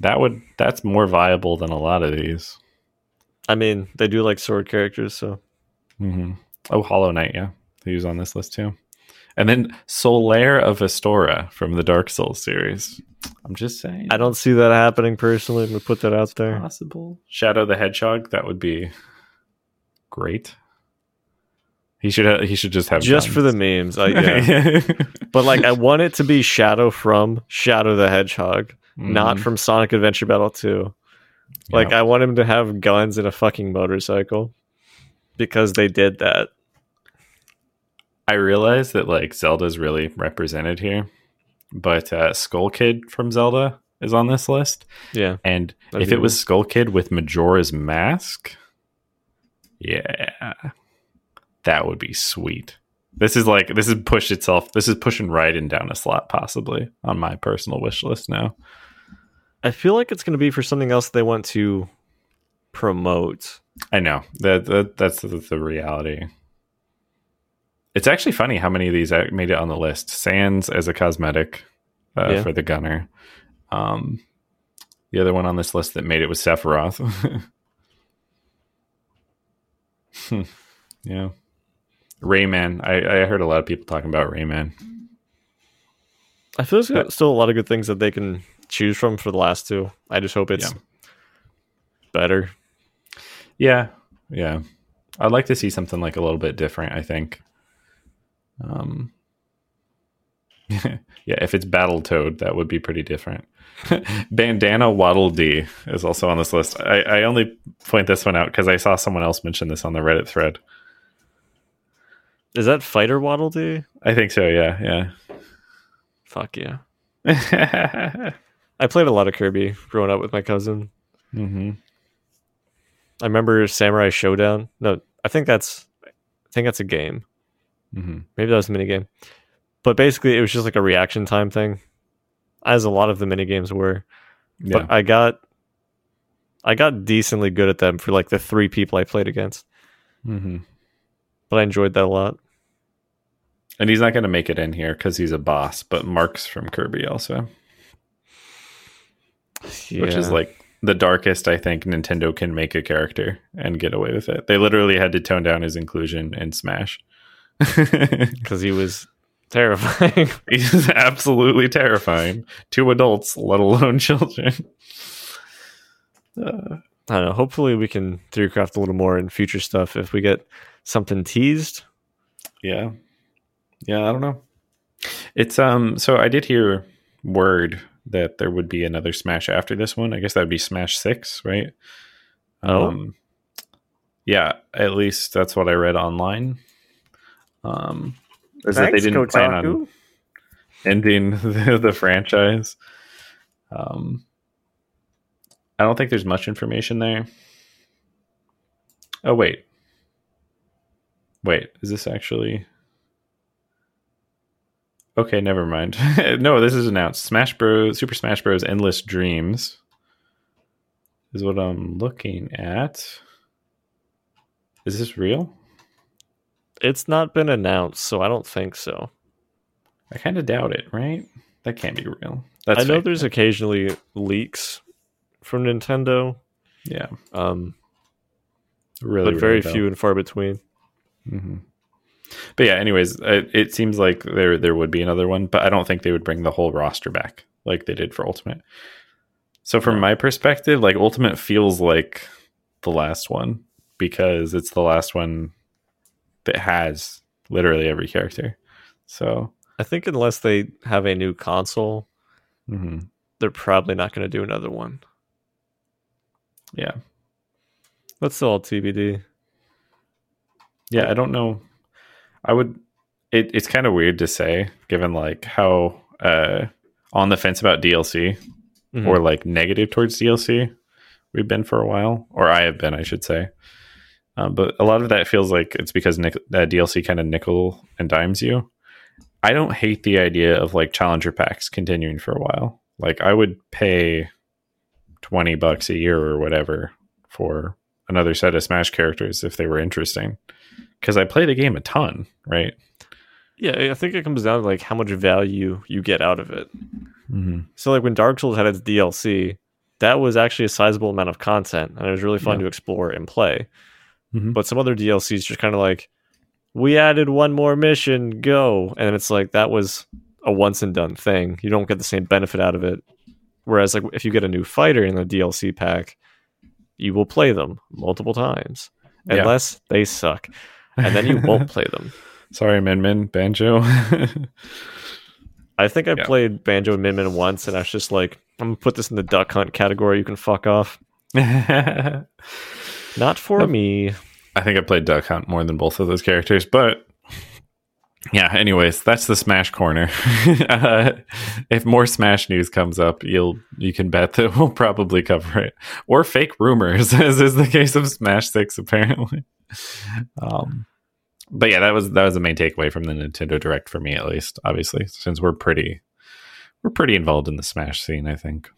that would that's more viable than a lot of these. I mean, they do like sword characters, so hmm Oh, Hollow Knight, yeah, he was on this list too. And then Solaire of Astora from the Dark Souls series. I'm just saying. I don't see that happening personally. I'm gonna put that out there. possible. Shadow the Hedgehog, that would be great. He should ha- he should just have Just for the memes, I, [LAUGHS] yeah. but like, I want it to be Shadow from Shadow the Hedgehog, not Mhm. from Sonic Adventure Battle Two. Like, Yeah. I want him to have guns and a fucking motorcycle because they did that. I realize that like Zelda's really represented here, but uh, Skull Kid from Zelda is on this list, Yeah, and if it was Skull Kid with Majora's Mask, yeah, that would be sweet. This is like this is pushed itself. This is pushing Raiden down a slot, possibly on my personal wish list now. I feel like it's gonna be for something else they want to promote. I know that, that that's the, the reality. It's actually funny how many of these made it on the list. Sans as a cosmetic uh, Yeah. for the gunner. Um, the other one on this list that made it was Sephiroth. [LAUGHS] Hmm. yeah, Rayman. I, I heard a lot of people talking about Rayman. I feel there's still a lot of good things that they can choose from for the last two. I just hope it's Yeah. better. Yeah, yeah. I'd like to see something like a little bit different. I think. Um. [LAUGHS] yeah, if it's Battletoad, that would be pretty different. [LAUGHS] Bandana Waddle Dee is also on this list. I, I only point this one out because I saw someone else mention this on the Reddit thread. Is that Fighter Waddle Dee? I think so. Yeah, yeah. Fuck yeah. [LAUGHS] I played a lot of Kirby growing up with my cousin. hmm I remember Samurai Showdown. No, I think that's I think that's a game. hmm Maybe that was a mini game. But basically it was just like a reaction time thing. As a lot of the mini games were. Yeah. But I got I got decently good at them for like the three people I played against. hmm But I enjoyed that a lot. And he's not going to make it in here because he's a boss. But Marx from Kirby also. which is like the darkest I think Nintendo can make a character and get away with it. They literally had to tone down his inclusion in Smash. [LAUGHS] because he was terrifying. [LAUGHS] He's absolutely terrifying to adults, let alone children. Uh, I don't know. Hopefully, we can theorycraft a little more in future stuff if we get something teased. yeah, yeah, I don't know. It's um. So I did hear word that there would be another Smash after this one. I guess that would be Smash Six, right? Oh. Um, yeah, at least that's what I read online. Um, is that they didn't plan on ending [LAUGHS] the, the franchise. Um, I don't think there's much information there. Oh wait, wait, is this actually? Okay, never mind. [LAUGHS] no, this is announced. Smash Bros. Super Smash Bros. Endless Dreams is what I'm looking at. Is this real? It's not been announced, so I don't think so. I kind of doubt it, right? That can't be real. That's I know fake. there's occasionally leaks from Nintendo, yeah, um, really, but very really few and far between. hmm But yeah, anyways, it, it seems like there there would be another one, but I don't think they would bring the whole roster back like they did for Ultimate. So from my perspective, like Ultimate feels like the last one because it's the last one that has literally every character. So I think unless they have a new console, mhm. they're probably not going to do another one. yeah, That's all TBD. yeah, I don't know. I would. It, it's kind of weird to say, given like how uh, on the fence about DLC Mhm. or like negative towards DLC we've been for a while, or I have been, I should say. Um, but a lot of that feels like it's because nic- uh, DLC kind of nickel and dimes you. I don't hate the idea of like challenger packs continuing for a while. Like I would pay twenty bucks a year or whatever for another set of Smash characters if they were interesting, because I play the game a ton, right? Yeah, I think it comes down to like how much value you get out of it. Mm-hmm. So like when Dark Souls had its DLC, that was actually a sizable amount of content, and it was really fun Yeah. to explore and play. Mhm. But some other DLCs just kind of like, we added one more mission, go, and it's like that was a once and done thing. You don't get the same benefit out of it. Whereas like if you get a new fighter in the DLC pack, you will play them multiple times, Yeah. unless they suck, and then you won't play them. [LAUGHS] Sorry, Min Min Banjo. [LAUGHS] I think I Yeah. played Banjo and Min Min once, and I was just like, I'm gonna put this in the duck hunt category. You can fuck off. [LAUGHS] Not for Nope. me. I think I played Duck Hunt more than both of those characters, but yeah. Anyways, that's the Smash corner. uh, if more Smash news comes up, you'll you can bet that we'll probably cover it, or fake rumors, as is the case of Smash Six, apparently. Um, but yeah, that was that was the main takeaway from the Nintendo Direct for me, at least. Obviously, since we're pretty we're pretty involved in the Smash scene, I think.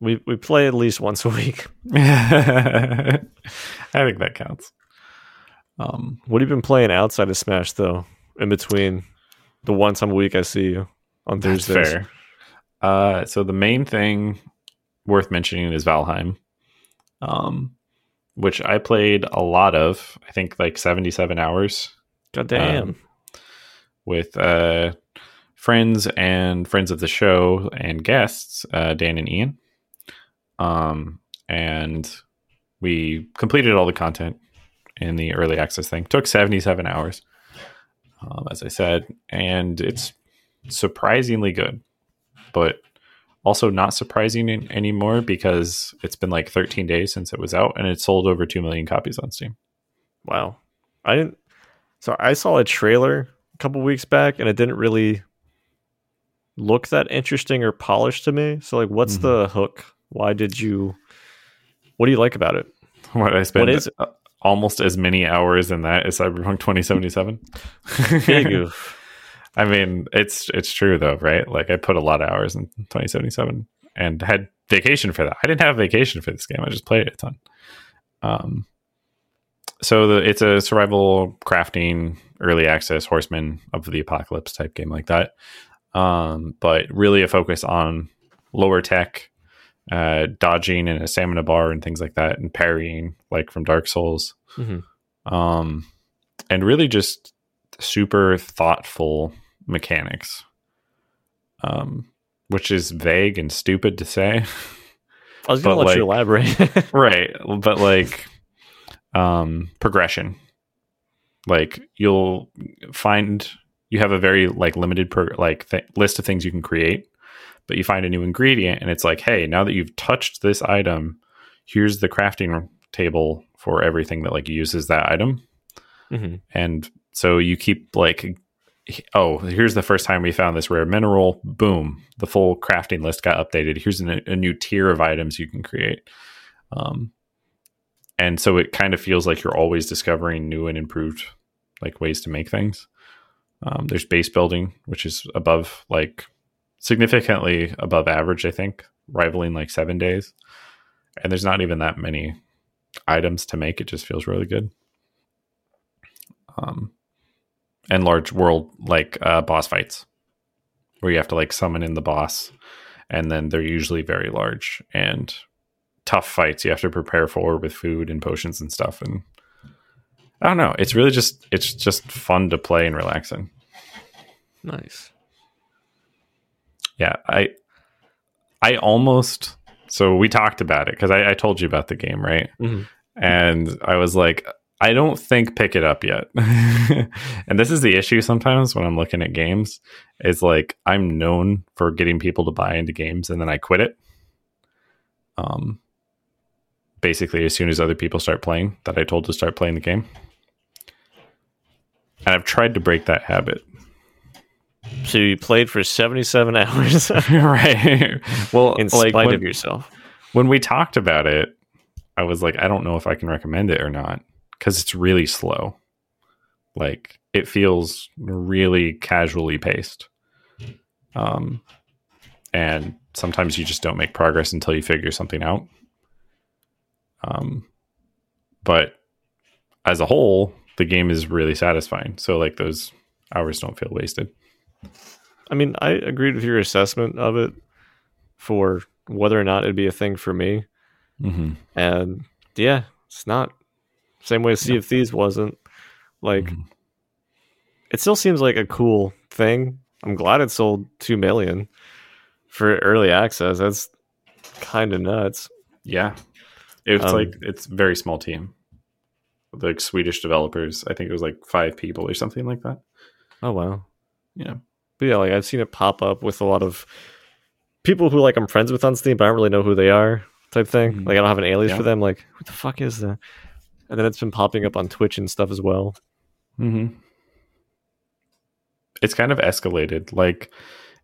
We we play at least once a week. [LAUGHS] [LAUGHS] I think that counts. Um, What have you been playing outside of Smash though? In between the one time a week I see you on that's Thursdays. fair. Uh, so the main thing worth mentioning is Valheim, um, which I played a lot of. I think like seventy-seven hours God damn. Um, with uh, friends and friends of the show and guests, uh, Dan and Ian. Um, and we completed all the content in the early access thing. Took 77 hours, um, as I said, and it's surprisingly good, but also not surprising in- anymore because it's been like 13 days since it was out and it sold over 2 million copies on Steam. wow. I didn't so I saw a trailer a couple weeks back and it didn't really look that interesting or polished to me. So like what's Mhm. the hook? Why did you what do you like about it? [LAUGHS] What I spent is it? uh, almost as many hours in that as Cyberpunk 2077. Big [LAUGHS] oof. I mean, it's it's true though, right? Like I put a lot of hours in 2077 and had vacation for that. I didn't have vacation for this game. I just played it a ton. Um, so the it's a survival crafting early access horseman of the apocalypse type game like that. Um, but really a focus on lower tech, uh, dodging and a stamina bar and things like that, and parrying like from Dark Souls Mhm. um, and really just super thoughtful mechanics, um, which is vague and stupid to say, I was gonna But, let you elaborate. [LAUGHS] right? But like, um, progression, like you'll find you have a very like limited per like th- list of things you can create, but you find a new ingredient and it's like, hey, now that you've touched this item, here's the crafting table for everything that like uses that item hmm and so you keep like, oh, here's the first time we found this rare mineral. Boom, the full crafting list got updated. Here's a, a new tier of items you can create. Um, and so it kind of feels like you're always discovering new and improved like ways to make things. Um, there's base building, which is above like significantly above average, I think, rivaling like seven days. And there's not even that many items to make. It just feels really good. Um, and large world like uh, boss fights, where you have to like summon in the boss, and then they're usually very large and tough fights you have to prepare for with food and potions and stuff. And I don't know, it's really just it's just fun to play and relaxing. Nice. Yeah, I I almost so we talked about it because I, I told you about the game, right? Mhm. And I was like, I don't think pick it up yet. [LAUGHS] and this is the issue sometimes when I'm looking at games is like I'm known for getting people to buy into games and then I quit it. Um basically as soon as other people start playing that I told to start playing the game. And I've tried to break that habit. So you played for 77 [LAUGHS] hours [LAUGHS] right. Well, in like spite when, of yourself. when we talked about it, I was like, I don't know if I can recommend it or not because it's really slow. Like it feels really casually paced. Um, and sometimes you just don't make progress until you figure something out. Um, but as a whole, the game is really satisfying. So like those hours don't feel wasted. I mean, I agreed with your assessment of it for whether or not it'd be a thing for me. Mm-hmm. And yeah, it's not. Same way Sea of Thieves wasn't. Like, Mhm. it still seems like a cool thing. I'm glad it sold 2 million for early access. That's kind of nuts. Yeah. It's Um, like it's a very small team. Like Swedish developers. I think it was like five people or something like that. Oh, wow. Yeah. But yeah, like I've seen it pop up with a lot of people who like I'm friends with on Steam, but I don't really know who they are, type thing. Mhm. Like I don't have an alias Yeah. for them. Like who the fuck is that? And then it's been popping up on Twitch and stuff as well. Mm-hmm. It's kind of escalated. Like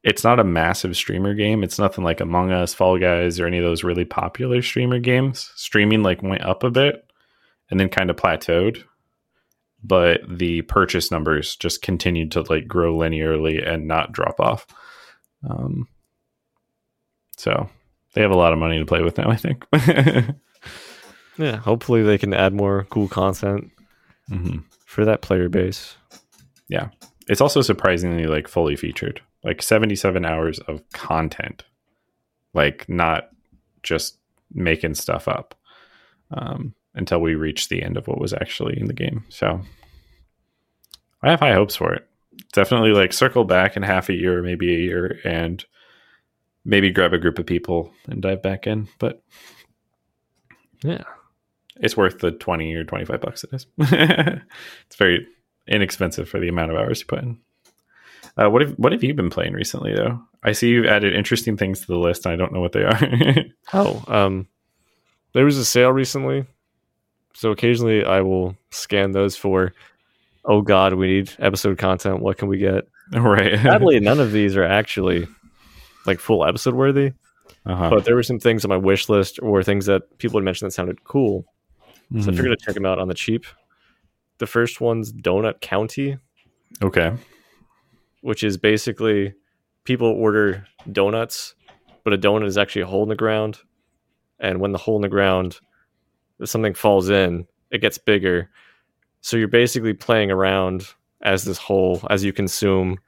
it's not a massive streamer game. It's nothing like Among Us, Fall Guys, or any of those really popular streamer games. Streaming like went up a bit and then kind of plateaued. But the purchase numbers just continued to like grow linearly and not drop off. Um, so they have a lot of money to play with now, I think. [LAUGHS] Yeah, hopefully they can add more cool content hmm for that player base. Yeah, it's also surprisingly like fully featured, like 77 hours of content, like not just making stuff up um, until we reach the end of what was actually in the game. So I have high hopes for it. Definitely like circle back in half a year, maybe a year, and maybe grab a group of people and dive back in. But Yeah. It's worth the 20 or 25 bucks it is. [LAUGHS] it's very inexpensive for the amount of hours you put in. Uh, what have what have you been playing recently though? I see you've added interesting things to the list and I don't know what they are. [LAUGHS] Oh, um, there was a sale recently, so occasionally I will scan those for. Oh God, we need episode content. What can we get? right. [LAUGHS] Sadly, none of these are actually like full episode worthy. uh-huh. But there were some things on my wish list or things that people had mentioned that sounded cool. So if you're mm-hmm. gonna check them out on the cheap. The first one's Donut County, Okay. which is basically people order donuts, but a donut is actually a hole in the ground. And when the hole in the ground, something falls in, it gets bigger. So you're basically playing around as this hole as you consume.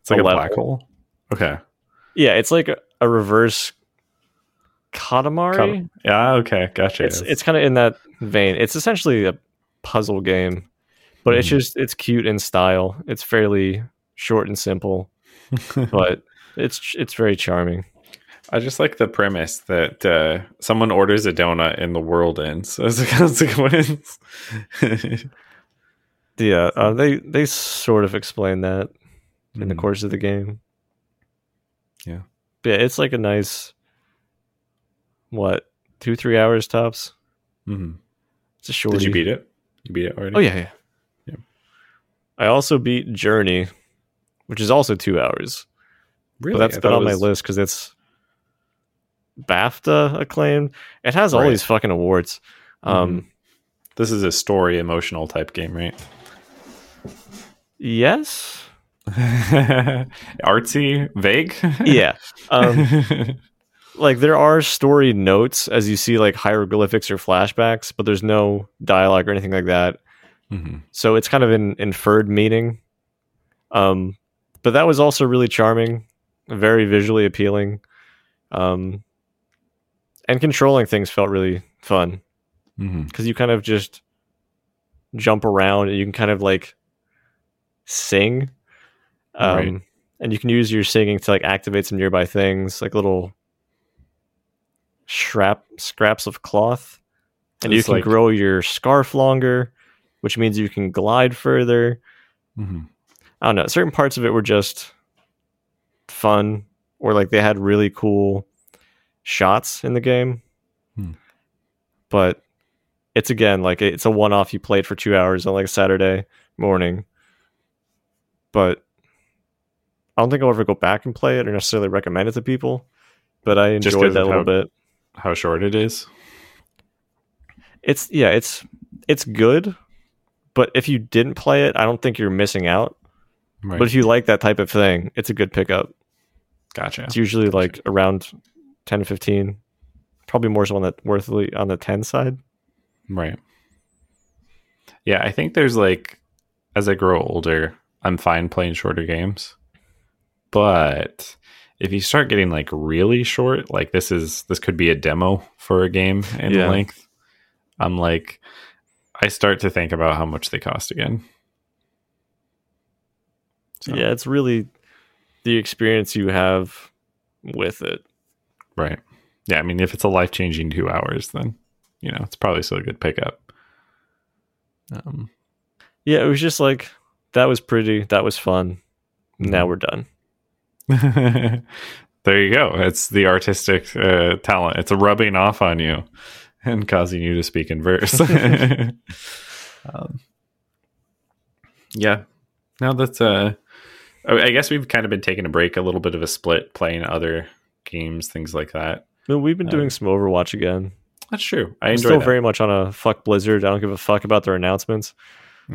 It's like a level. black hole. Okay. Yeah, it's like a, a reverse Katamari. Cut- Yeah, okay. Gotcha. it's it's kind of in that vein. It's essentially a puzzle game, but it's Mhm. just it's cute in style. It's fairly short and simple, [LAUGHS] but it's it's very charming. I just like the premise that uh, someone orders a donut and the world ends [LAUGHS] as a consequence. [LAUGHS] Yeah, uh, they they sort of explain that in the Mhm. course of the game. Yeah. But yeah, it's like a nice what two three hours tops. Mhm. It's a short. Did you beat it? You beat it already? Oh yeah, yeah. Yeah. I also beat Journey, which is also two hours. Really, But that's I been on it my list because it's BAFTA acclaimed. It has all Right. these fucking awards. Um, This is a story emotional type game, right? Yes. [LAUGHS] Artsy, vague. Yeah. Um, [LAUGHS] like there are story notes as you see like hieroglyphics or flashbacks, but there's no dialogue or anything like that. Mhm. So it's kind of an inferred meaning. Um, but that was also really charming, very visually appealing. Um, and controlling things felt really fun because you kind of just jump around and you can kind of like sing. Um, Right. And you can use your singing to like activate some nearby things, like little scrap scraps of cloth, and you can like- grow your scarf longer, which means you can glide further. Mhm. I don't know. Certain parts of it were just fun, or like they had really cool shots in the game. Hmm. But it's again like it's a one off. You played for two hours on like a Saturday morning, but I don't think I'll ever go back and play it or necessarily recommend it to people. But I enjoyed that a little bit. How short it is. It's yeah, it's it's good, but if you didn't play it, I don't think you're missing out. Right. But if you like that type of thing, it's a good pickup. gotcha. It's usually like around ten to fifteen, probably more so on the worthily on the ten side. Right. Yeah, I think there's like as I grow older, I'm fine playing shorter games. But if you start getting like really short, like this is this could be a demo for a game in Yeah. length. I'm like I start to think about how much they cost again. So, Yeah, it's really the experience you have with it. Right. Yeah, I mean if it's a life changing two hours, then you know, it's probably still a good pickup. Um Yeah, it was just like that was pretty. That was fun. Now we're done. [LAUGHS] there you go. It's the artistic uh, talent. It's rubbing off on you and causing you to speak in verse. [LAUGHS] [LAUGHS] um, yeah. Now that's uh, I guess we've kind of been taking a break, a little bit of a split, playing other games, things like that. No, we've been doing some Overwatch again. That's true. I I'm still that. very much on a fuck Blizzard. I don't give a fuck about their announcements.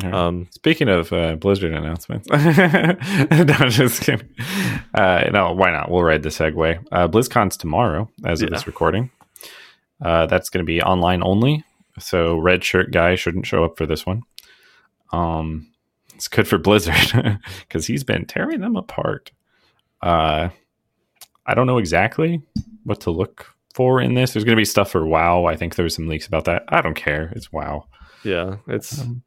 Yeah. Um, Speaking of uh, Blizzard announcements, [LAUGHS] [LAUGHS] no, I'm just kidding. Uh, no, why not? We'll ride the segue. Uh, BlizzCon's tomorrow, as of this recording. Uh, that's going to be online only, so red shirt guy shouldn't show up for this one. Um, it's good for Blizzard [LAUGHS] because he's been tearing them apart. Uh, I don't know exactly what to look for in this. There's going to be stuff for WoW. I think there's some leaks about that. I don't care. It's WoW. yeah, it's Um,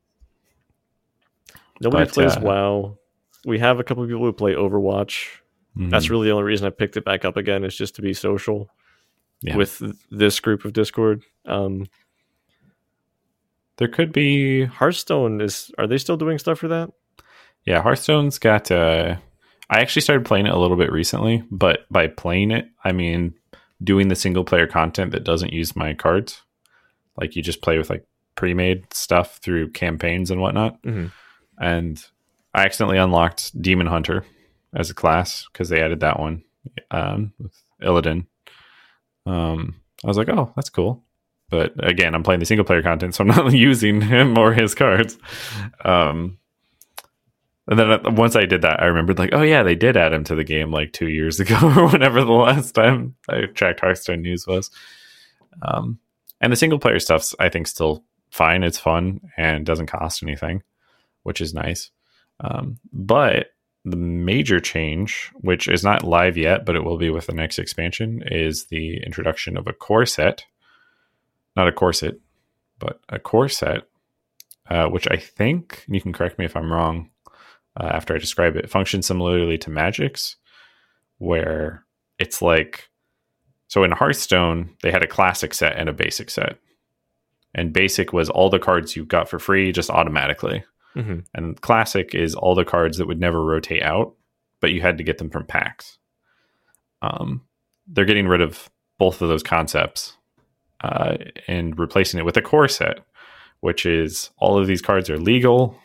nobody but, plays uh, WoW. We have a couple of people who play Overwatch. That's mhm. really the only reason I picked it back up again is just to be social Yeah. with this group of Discord. Um, There could be, Hearthstone is. Are they still doing stuff for that? yeah. Hearthstone's got. Uh, I actually started playing it a little bit recently, but by playing it, I mean doing the single player content that doesn't use my cards. Like you just play with like pre-made stuff through campaigns and whatnot. Mhm. And I accidentally unlocked Demon Hunter as a class because they added that one um, with Illidan. Um, I was like, oh, that's cool. But again, I'm playing the single player content, so I'm not [LAUGHS] using him or his cards. Um, and then uh, once I did that, I remembered like, oh yeah, they did add him to the game like two years [LAUGHS] ago or whenever the last time I tracked Hearthstone news was. Um, and the single player stuff's I think still fine. It's fun and doesn't cost anything, which is nice. Um, but the major change, which is not live yet, but it will be with the next expansion, is the introduction of a core set. Not a corset, but a core set, uh, which I think, you can correct me if I'm wrong uh, after I describe it, functions similarly to Magic's, where it's like so in Hearthstone, they had a classic set and a basic set. And basic was all the cards you got for free just automatically. Mm-hmm. And classic is all the cards that would never rotate out, but you had to get them from packs. Um, they're getting rid of both of those concepts uh, and replacing it with a core set, which is all of these cards are legal,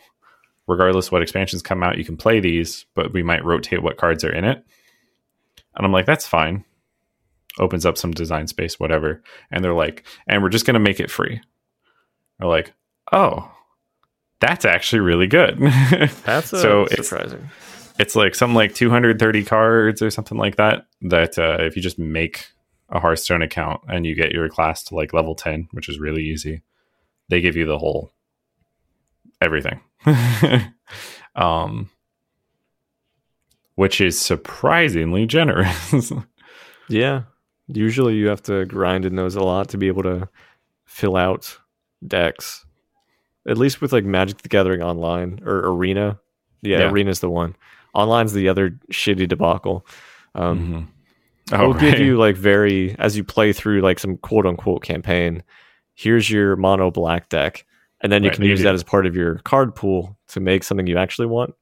regardless what expansions come out, you can play these, but we might rotate what cards are in it. And I'm like, that's fine. Opens up some design space, whatever. And they're like, and we're just going to make it free. We're like, oh, that's actually really good. [LAUGHS] That's So it's- surprising. it's like something like 230 cards or something like that. That uh, if you just make a Hearthstone account and you get your class to like level 10, which is really easy, they give you the whole everything. [LAUGHS] um, which is surprisingly generous. [LAUGHS] Yeah. Usually you have to grind in those a lot to be able to fill out decks. At least with like Magic the Gathering online or Arena. Yeah, Yeah. Arena's the one. Online's the other shitty debacle. Um, Mhm. it'll give you like very as you play through like some quote unquote campaign. Here's your mono black deck, and then you Right, can use that as part of your card pool to make something you actually want.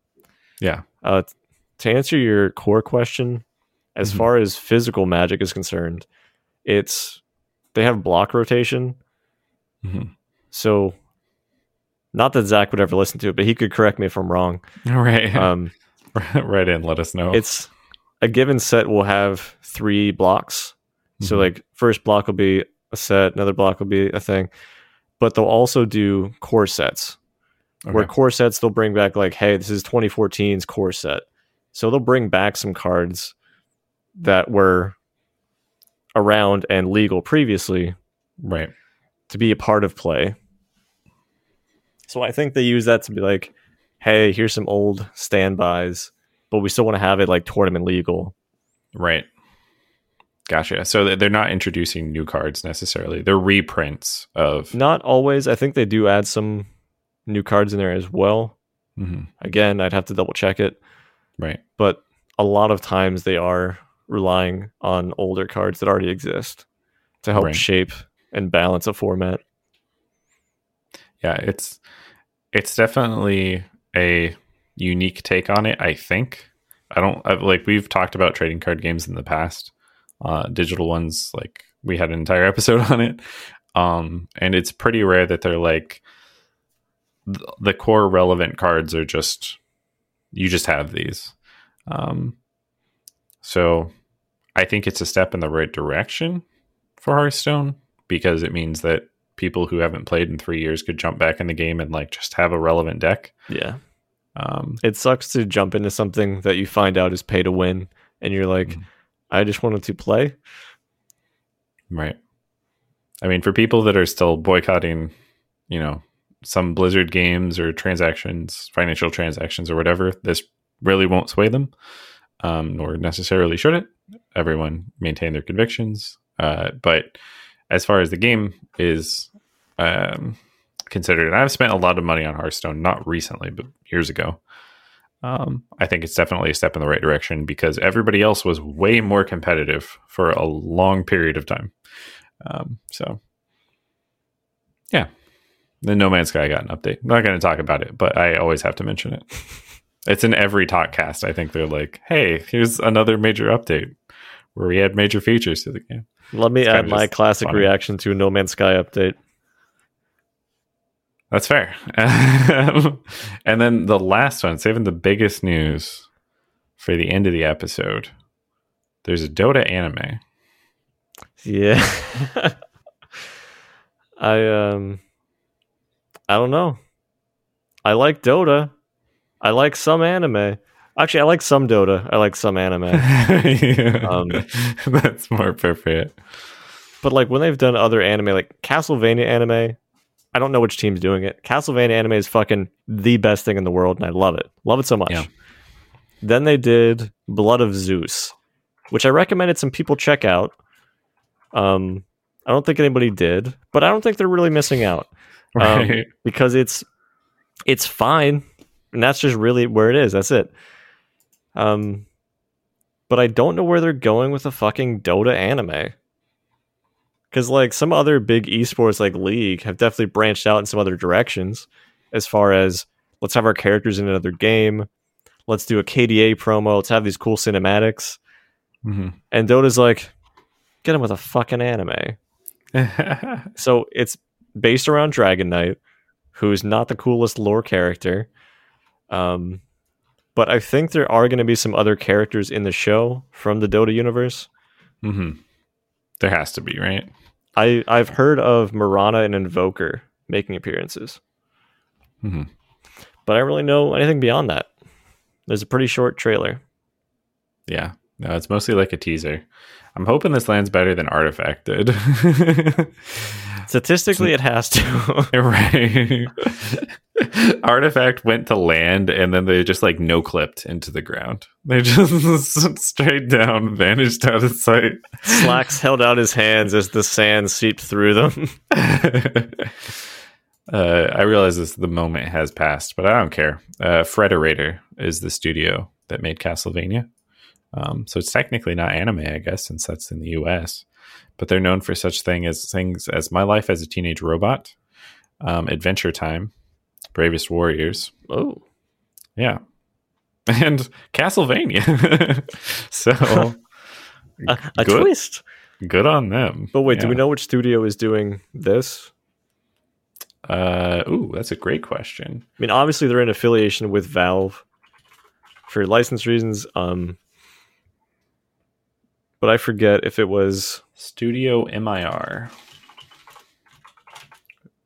Yeah. Uh, to answer your core question, as Mhm. far as physical magic is concerned, it's they have block rotation. Mhm. So, not that Zach would ever listen to it, but he could correct me if I'm wrong. [LAUGHS] Right. Um, [LAUGHS] right in. Let us know. it's a given set will have three blocks. So Mhm. like first block will be a set, another block will be a thing. But they'll also do core sets. Where core sets they'll bring back like, hey, this is 2014's core set. So they'll bring back some cards that were around and legal previously right. to be a part of play. So I think they use that to be like, hey, here's some old standbys, but we still want to have it like tournament legal. Right. Gotcha. So they're not introducing new cards necessarily. They're reprints of. Not always. I think they do add some new cards in there as well. Mhm. Again, I'd have to double check it, Right. but a lot of times they are relying on older cards that already exist to help Right. shape and balance a format. Yeah. It's it's definitely a unique take on it. I think. I don't I've, like we've talked about trading card games in the past, uh, digital ones. Like we had an entire [LAUGHS] episode on it, um, and it's pretty rare that they're like th- the core relevant cards are just you just have these. Um, so I think it's a step in the right direction for Hearthstone because it means that people who haven't played in three years could jump back in the game and like just have a relevant deck. Yeah. Um, It sucks to jump into something that you find out is pay to win and you're like, Mhm. I just wanted to play. right. I mean, for people that are still boycotting, you know, some Blizzard games or transactions, financial transactions or whatever, this really won't sway them, um, nor necessarily should it. Everyone maintain their convictions. Uh, but as far as the game is um, considered, and I've spent a lot of money on Hearthstone, not recently, but years ago. Um, I think it's definitely a step in the right direction because everybody else was way more competitive for a long period of time. Um, so, yeah, the No Man's Sky got an update. I'm not going to talk about it, but I always have to mention it. [LAUGHS] it's in every talk cast. I think they're like, "Hey, here's another major update where we add major features to the game." Let me add my classic funny. reaction to No Man's Sky update. That's fair. [LAUGHS] and then the last one, saving the biggest news for the end of the episode. There's a Dota anime. Yeah. [LAUGHS] I um I don't know. I like Dota. I like some anime. Actually, I like some Dota. I like some anime. [LAUGHS] Um, [LAUGHS] That's more appropriate. but like when they've done other anime like Castlevania anime, I don't know which team's doing it. Castlevania anime is fucking the best thing in the world and I love it. Love it so much. Yeah. Then they did Blood of Zeus, which I recommended some people check out. Um I don't think anybody did, but I don't think they're really missing out. [LAUGHS] Um, Right. because it's it's fine and that's just really where it is that's it um but i don't know where they're going with the fucking dota anime. Because like some other big esports like league have definitely branched out in some other directions as far as let's have our characters in another game. Let's do a kda promo. Let's have these cool cinematics. Mhm. and dota's like get them with a fucking anime. [LAUGHS] So it's based around Dragon Knight, who's not the coolest lore character. Um, but I think there are going to be some other characters in the show from the Dota universe. hmm There has to be, right? I I've heard of Mirana and Invoker making appearances, hmm but I don't really know anything beyond that. There's a pretty short trailer. Yeah. No, it's mostly like a teaser. I'm hoping this lands better than Artifact did. [LAUGHS] Statistically, it has to. [LAUGHS] right. Artifact went to land and then they just like no clipped into the ground. They just [LAUGHS] straight down vanished out of sight. Slacks held out his hands as the sand seeped through them. uh, I realize this the moment has passed, but I don't care. Uh, Frederator is the studio that made Castlevania. Um, so it's technically not anime, I guess, since that's in the US. But they're known for such thing as things as My Life as a Teenage Robot, um, Adventure Time, Bravest Warriors, Oh, yeah, [LAUGHS] and Castlevania. [LAUGHS] so [LAUGHS] a, a good, twist. good on them. But wait, do we know which studio is doing this? Uh, ooh, that's a great question. I mean, obviously they're in affiliation with Valve for license reasons. Um, but I forget if it was. Studio MIR.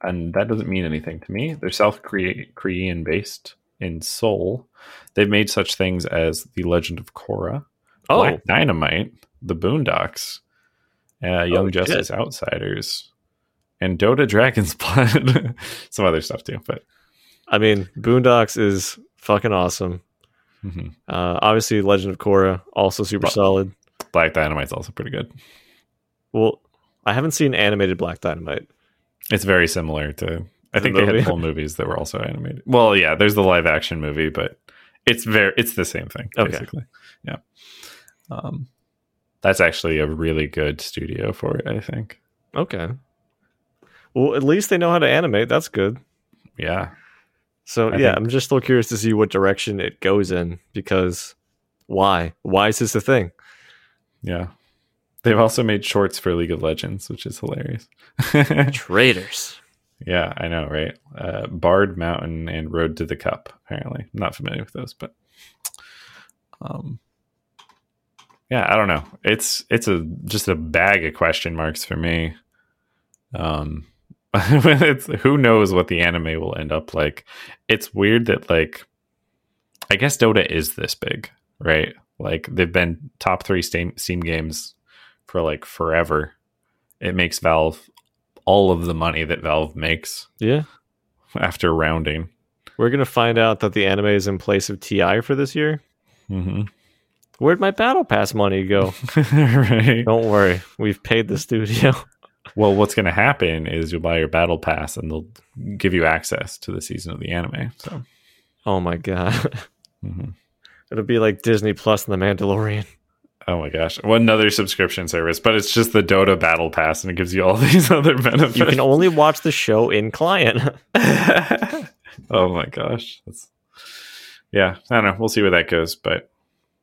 And that doesn't mean anything to me. They're South Korean based in Seoul. They've made such things as The Legend of Korra, Oh, Black Dynamite, The Boondocks, uh, Young Oh, Justice Outsiders, and Dota Dragon's [LAUGHS] Blood. Some other stuff too, but I mean, Boondocks is fucking awesome. mhm. Uh, obviously, Legend of Korra also super solid. Black Dynamite's also pretty good. Well, I haven't seen animated Black Dynamite. It's very similar to. I The think they movie? had full movies that were also animated. Well, yeah, there's the live action movie, but it's very it's the same thing Okay. basically. Yeah. Um, that's actually a really good studio for it. I think. Okay. Well, at least they know how to animate. That's good. Yeah. So I yeah, think- I'm just still curious to see what direction it goes in because why? Why is this a thing? Yeah. They've also made shorts for League of Legends, which is hilarious. [LAUGHS] Traitors. yeah, I know, right? Uh, Bard Mountain and Road to the Cup. Apparently, I'm not familiar with those, but um, yeah, I don't know. It's it's a just a bag of question marks for me. Um, [LAUGHS] it's who knows what the anime will end up like. It's weird that like, I guess Dota is this big, right? Like they've been top three Steam, Steam games for like forever. It makes Valve all of the money that Valve makes Yeah. after rounding. We're gonna find out that the anime is in place of TI for this year. Mm-hmm. Where'd my battle pass money go? [LAUGHS] right. Don't worry, we've paid the studio. [LAUGHS] Well, what's going to happen is you'll buy your battle pass, and they'll give you access to the season of the anime. So, Oh my god, mhm. It'll be like Disney Plus and The Mandalorian. oh my gosh, well, another subscription service, but it's just the Dota battle pass, and it gives you all [LAUGHS] these other benefits. You can only watch the show in client. [LAUGHS] oh my gosh, that's yeah. I don't know. We'll see where that goes, but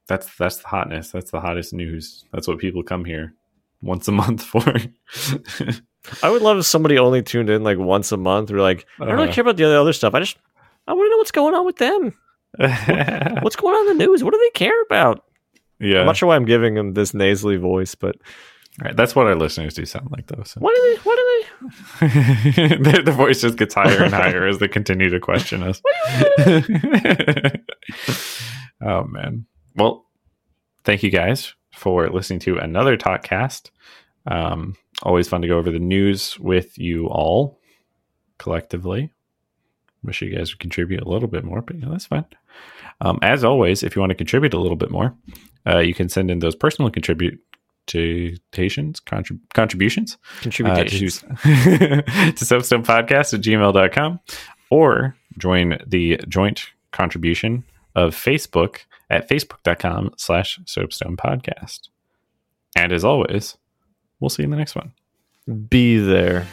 that's that's the hotness. That's the hottest news. That's what people come here once a month [LAUGHS] for. I would love if somebody only tuned in like once a month. Or like, I don't really Uh-huh. care about the other, other stuff. I just, I want to know what's going on with them. What's going on in the news? What do they care about? yeah, I'm not sure why I'm giving them this nasally voice, but Right, that's what our listeners do sound like, though. So. what do they? What do they? [LAUGHS] the, the voice just gets higher and higher as they continue to question us. [LAUGHS] oh man! Well, thank you guys for listening to another Talkcast. Um, always fun to go over the news with you all collectively. Wish you guys would contribute a little bit more, but yeah, that's fine. Um, as always, if you want to contribute a little bit more, uh, you can send in those personal contributations, contrib- contributions Contributions. uh, to, [LAUGHS] to soapstone podcast at gmail.com or join the joint contribution of Facebook at facebook.com slash soapstone podcast. And as always, we'll see you in the next one. Be there.